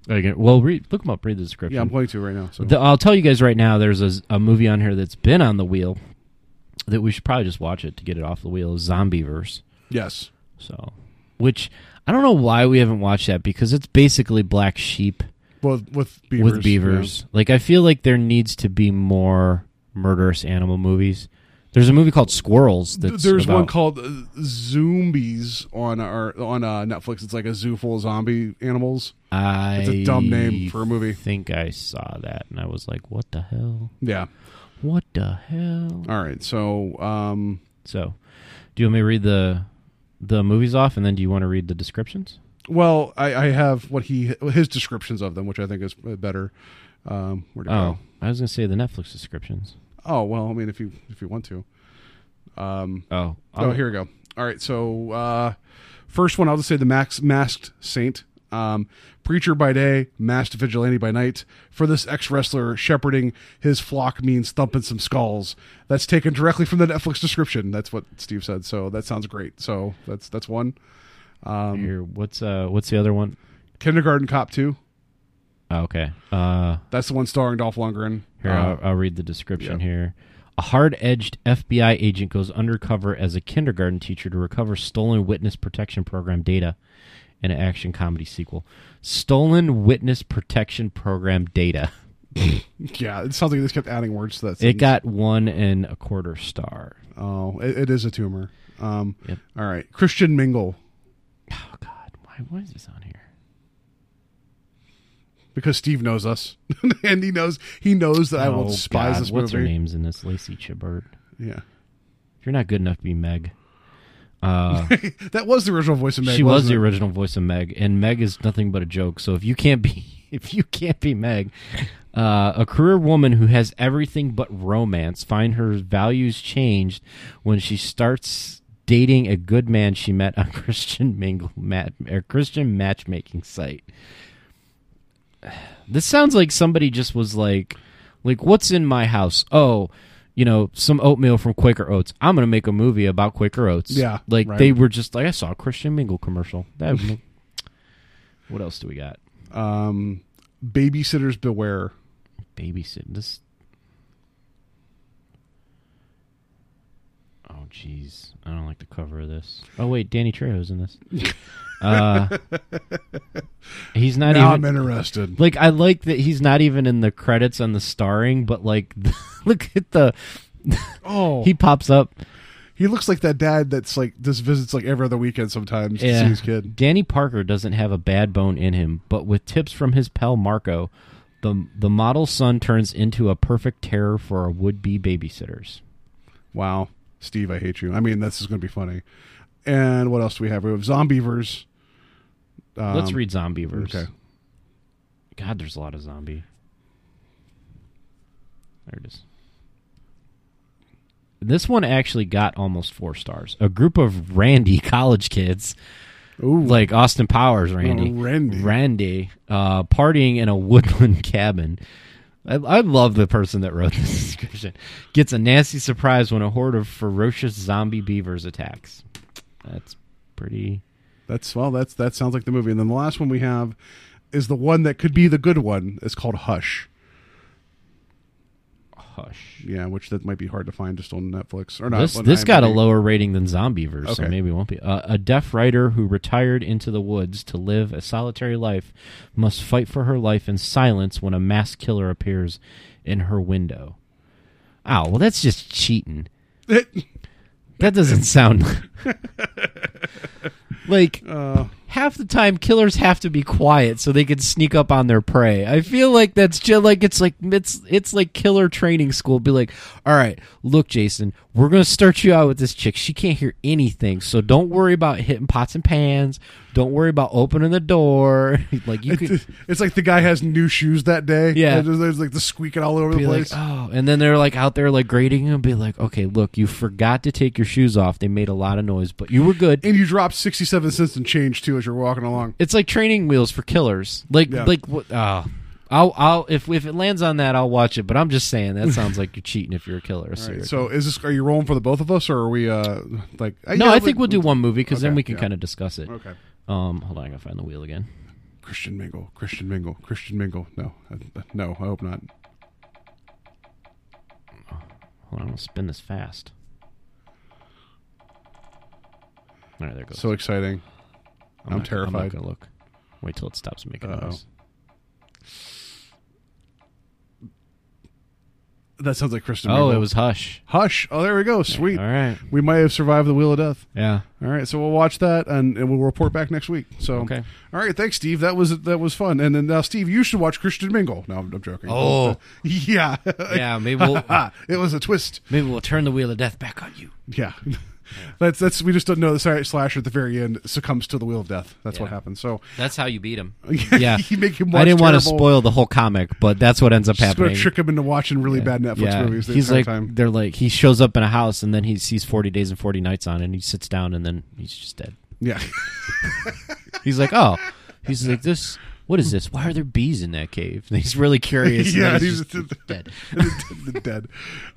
Okay, well, read look them up. Read the description. Yeah, I'm going to right now. So The- I'll tell you guys right now. There's a, a movie on here that's been on the wheel that we should probably just watch it to get it off the wheel. Is Zombeavers. yes, So, which I don't know why we haven't watched that because it's basically Black Sheep well with beavers. with beavers. Like I feel like there needs to be more murderous animal movies There's a movie called Squirrels. That's There's one called uh, Zoombies on our on uh, Netflix. It's like a zoo full of zombie animals. I It's a dumb name for a movie. think I saw that and I was like, "What the hell? Yeah. What the hell?" All right. So um, So, do you want me to read the the movies off, and then do you want to read the descriptions? well, I, I have what he his descriptions of them, which I think is better. Um, where to Oh, go? I was gonna say the Netflix descriptions. Oh well, I mean, if you if you want to. Um, Oh, oh, here we go. All right, so uh, first one, I'll just say the max masked saint. Um, preacher by day, masked vigilante by night. For this ex wrestler, shepherding his flock means thumping some skulls. That's taken directly from the Netflix description. That's what Steve said. So that sounds great. So that's that's one. Um, here, what's uh, what's the other one? Kindergarten Cop two. Oh, okay. Uh, That's the one starring Dolph Lundgren. Here, Uh, I'll, I'll read the description yeah. here. A hard edged FBI agent goes undercover as a kindergarten teacher to recover stolen witness protection program data in an action comedy sequel. Stolen witness protection program data. yeah, it sounds like they just kept adding words to that. It got one and a quarter star. Oh, it, it is a tumor. Um, Yep. All right, Christian Mingle Oh, God. Why, why is this on here? because Steve knows us, and he knows he knows that I will Oh, despise God. this What's her name's in this? Lacey Chabert. Yeah, You're not good enough to be Meg. Uh, that was the original voice of Meg. she was the it? original voice of Meg, and Meg is nothing but a joke. So if you can't be, if you can't be Meg, uh, a career woman who has everything but romance, find her values changed when she starts dating a good man she met on Christian mingle mat or Christian matchmaking site. This sounds like somebody just was like, like what's in my house? Oh. You know, some oatmeal from Quaker Oats. I'm gonna make a movie about Quaker Oats. Yeah, like right. they were just like I saw a Christian Mingle commercial. That what else do we got? Um, babysitters beware. Babysit this. Oh jeez, I don't like the cover of this. Oh wait, Danny Trejo's in this. Uh, he's not now even I'm interested. like I like that he's not even in the credits on the starring, but like look at the Oh, he pops up. he looks like that dad that's like just visits like every other weekend sometimes to see his kid. Danny Parker doesn't have a bad bone in him, but with tips from his pal Marco, the the model son turns into a perfect terror for our would be babysitters. Wow, Steve, I hate you. I mean, this is going to be funny. And what else do we have? We have Zombeavers. Um, Let's read Zombeavers. Okay. God, there's a lot of zombie. There it is. This one actually got almost four stars. A group of Randy college kids, Ooh, like Austin Powers, Randy, Oh, Randy. Randy, uh, partying in a woodland cabin. I, I love the person that wrote this description. Gets a nasty surprise when a horde of ferocious zombie beavers attacks. That's pretty. That's well. That's that sounds like the movie. And then the last one we have is the one that could be the good one. It's called Hush. Hush. Yeah, which that might be hard to find just on Netflix or not. This this got a lower rating than Zombeavers, so maybe it won't be. Uh, a deaf writer who retired into the woods to live a solitary life must fight for her life in silence when a mass killer appears in her window. Oh, well, that's just cheating. That doesn't sound like Uh, half the time killers have to be quiet so they can sneak up on their prey. I feel like that's just like it's like it's it's like killer training school. Be like, all right, look, Jason, we're gonna start you out with this chick. She can't hear anything, so don't worry about hitting pots and pans. Don't worry about opening the door. like you could it's, it's like the guy has new shoes that day. Yeah. There's, there's like the squeaking all over the be like, place. oh, and then they're like out there like grading and be like, okay, look, you forgot to take your shoes off. They made a lot of noise, but you were good. and you dropped sixty-seven cents in change too as you're walking along. It's like training wheels for killers. Like Yeah. like what? Oh, I'll I'll if if it lands on that, I'll watch it. But I'm just saying that sounds like you're cheating if you're a killer. a All serial right, so is this? Are you rolling for the both of us, or are we uh like? uh, no, yeah, I think we'll do one movie because then we can yeah. kind of discuss it. Okay. Um, hold on, I gotta find the wheel again. Christian Mingle, Christian Mingle, Christian Mingle. No, uh, no, I hope not. Hold on, I'll spin this fast. All right, there it goes. So exciting. I'm, not- I'm not terrified. gonna look. Wait till it stops making Uh-oh. noise. That sounds like Kristen. Oh, it was Hush. Hush. Oh, there we go. Sweet. All right. We might have survived the Wheel of Death. Yeah. All right, so we'll watch that and, and we'll report back next week. So, Okay. All right, thanks, Steve. That was that was fun. And then now, Steve, you should watch Christian Mingle. No, I'm, I'm joking. Oh. yeah, Yeah, maybe we'll it was a twist. maybe we'll turn the wheel of death back on you. Yeah. That's that's we just don't know the slasher at the very end succumbs to the wheel of death. That's what happens. So That's how you beat him. Yeah, you make him I didn't want to spoil the whole comic, but that's what ends up just happening. trick him into watching really bad Netflix yeah. movies. The he's like time. they're like he shows up in a house and then he sees 40 days and 40 nights on and he sits down and then he's just dead. Yeah. He's like, "Oh." He's like, "This what is this? Why are there bees in that cave?" And he's really curious. yeah, he's he's just dead. dead.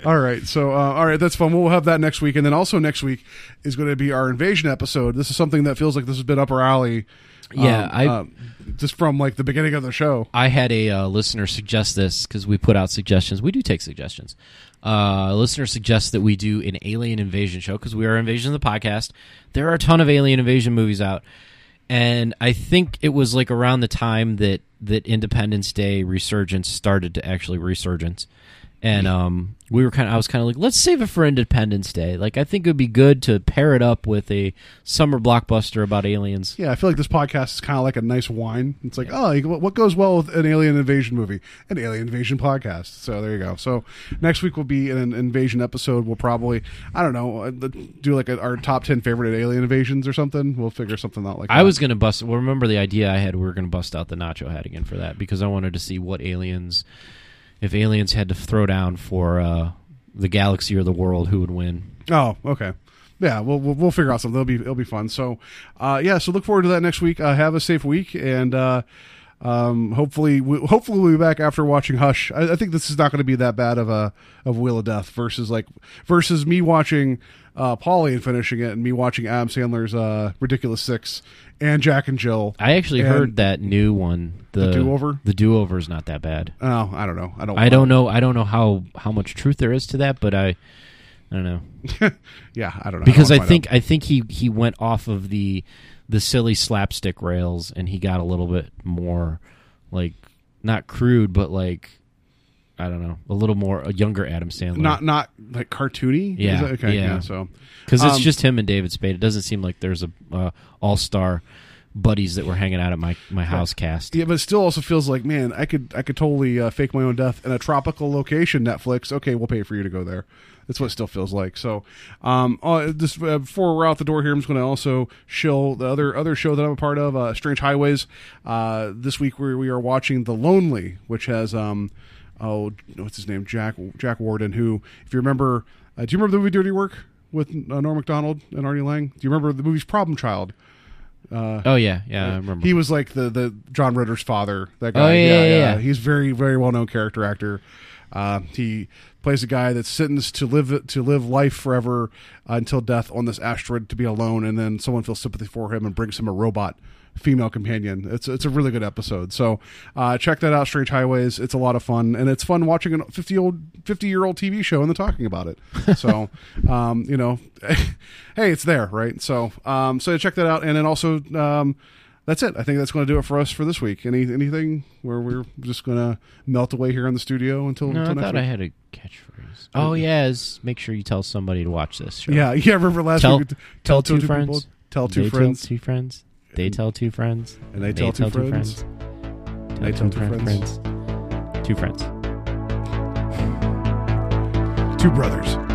All right, so uh, all right, that's fun. We'll have that next week, and then also next week is going to be our invasion episode. This is something that feels like this has been up our alley. Yeah, um, I- just from like the beginning of the show. I had a uh, listener suggest this because we put out suggestions. We do take suggestions. Uh, a listener suggests that we do an alien invasion show because we are Invasion of the podcast. There are a ton of alien invasion movies out, and I think it was like around the time that that Independence Day resurgence started to actually resurgence. And um, we were kind of, I was kind of like, let's save it for Independence Day. Like, I think it would be good to pair it up with a summer blockbuster about aliens. Yeah, I feel like this podcast is kind of like a nice wine. It's like, oh, what goes well with an alien invasion movie? An alien invasion podcast. So there you go. So next week will be an invasion episode. We'll probably, I don't know, uh, do like a, our top ten favorite alien invasions or something. We'll figure something out like that. I that. was gonna bust. Well, remember the idea I had? We were gonna bust out the Nacho Head again for that because I wanted to see what aliens, if aliens had to throw down for uh, the galaxy or the world, who would win? Oh, okay. Yeah, we'll, we'll we'll figure out something. It'll be it'll be fun. So, uh, yeah. So look forward to that next week. Uh, have a safe week, and uh, um, hopefully we, hopefully we'll be back after watching Hush. I, I think this is not going to be that bad of a of Wheel of Death versus like versus me watching uh, Paulie and finishing it, and me watching Adam Sandler's uh, Ridiculous Six and Jack and Jill. I actually And- heard that new one, the, The Do-Over? The do over is not that bad. Oh, I don't know. I don't. I don't know. I don't know how how much truth there is to that, but I, I don't know yeah, I don't know. because don't I think out. I think he he went off of the the silly slapstick rails and he got a little bit more like not crude, but like I don't know, a little more a younger Adam Sandler. not not like cartoony. Yeah, that- okay. yeah. Yeah. So because it's Um, just him and David Spade. It doesn't seem like there's a uh, all star buddies that were hanging out at my my house cast. Yeah, but it still also feels like, man, I could I could totally uh, fake my own death in a tropical location. Netflix, okay, we'll pay for you to go there. That's what it still feels like. So, um, uh, this uh, before we're out the door here, I'm just going to also show the other other show that I'm a part of, uh, Strange Highways. Uh, this week we we are watching The Lonely, which has um, oh, what's his name, Jack Jack Warden. Who, if you remember, uh, do you remember the movie Dirty Work with uh, Norm Macdonald and Artie Lange? Do you remember the movie's Problem Child? Uh, Oh yeah, yeah, I remember. he was like the the John Ritter's father. That guy. Oh, yeah, yeah, yeah. He's very very well known character actor. Uh, he plays a guy that's sentenced to live to live life forever uh, until death on this asteroid to be alone, and then someone feels sympathy for him and brings him a robot female companion. It's it's a really good episode. So uh, check that out. Strange Highways. It's a lot of fun, and it's fun watching a fifty old fifty year old TV show and then talking about it. So um, you know, hey, it's there, right? So um, so check that out, and then also. Um, that's it. I think that's going to do it for us for this week. Any anything where we're just going to melt away here in the studio until, next? no, I until next thought week? I had a catchphrase. Oh yeah, is make sure you tell somebody to watch this show. Yeah, yeah. Remember last tell, week? we- tell, two, people, friends. tell two friends, Tell two friends. They tell two friends. and they tell two friends. They tell two friends. Two friends. Two brothers.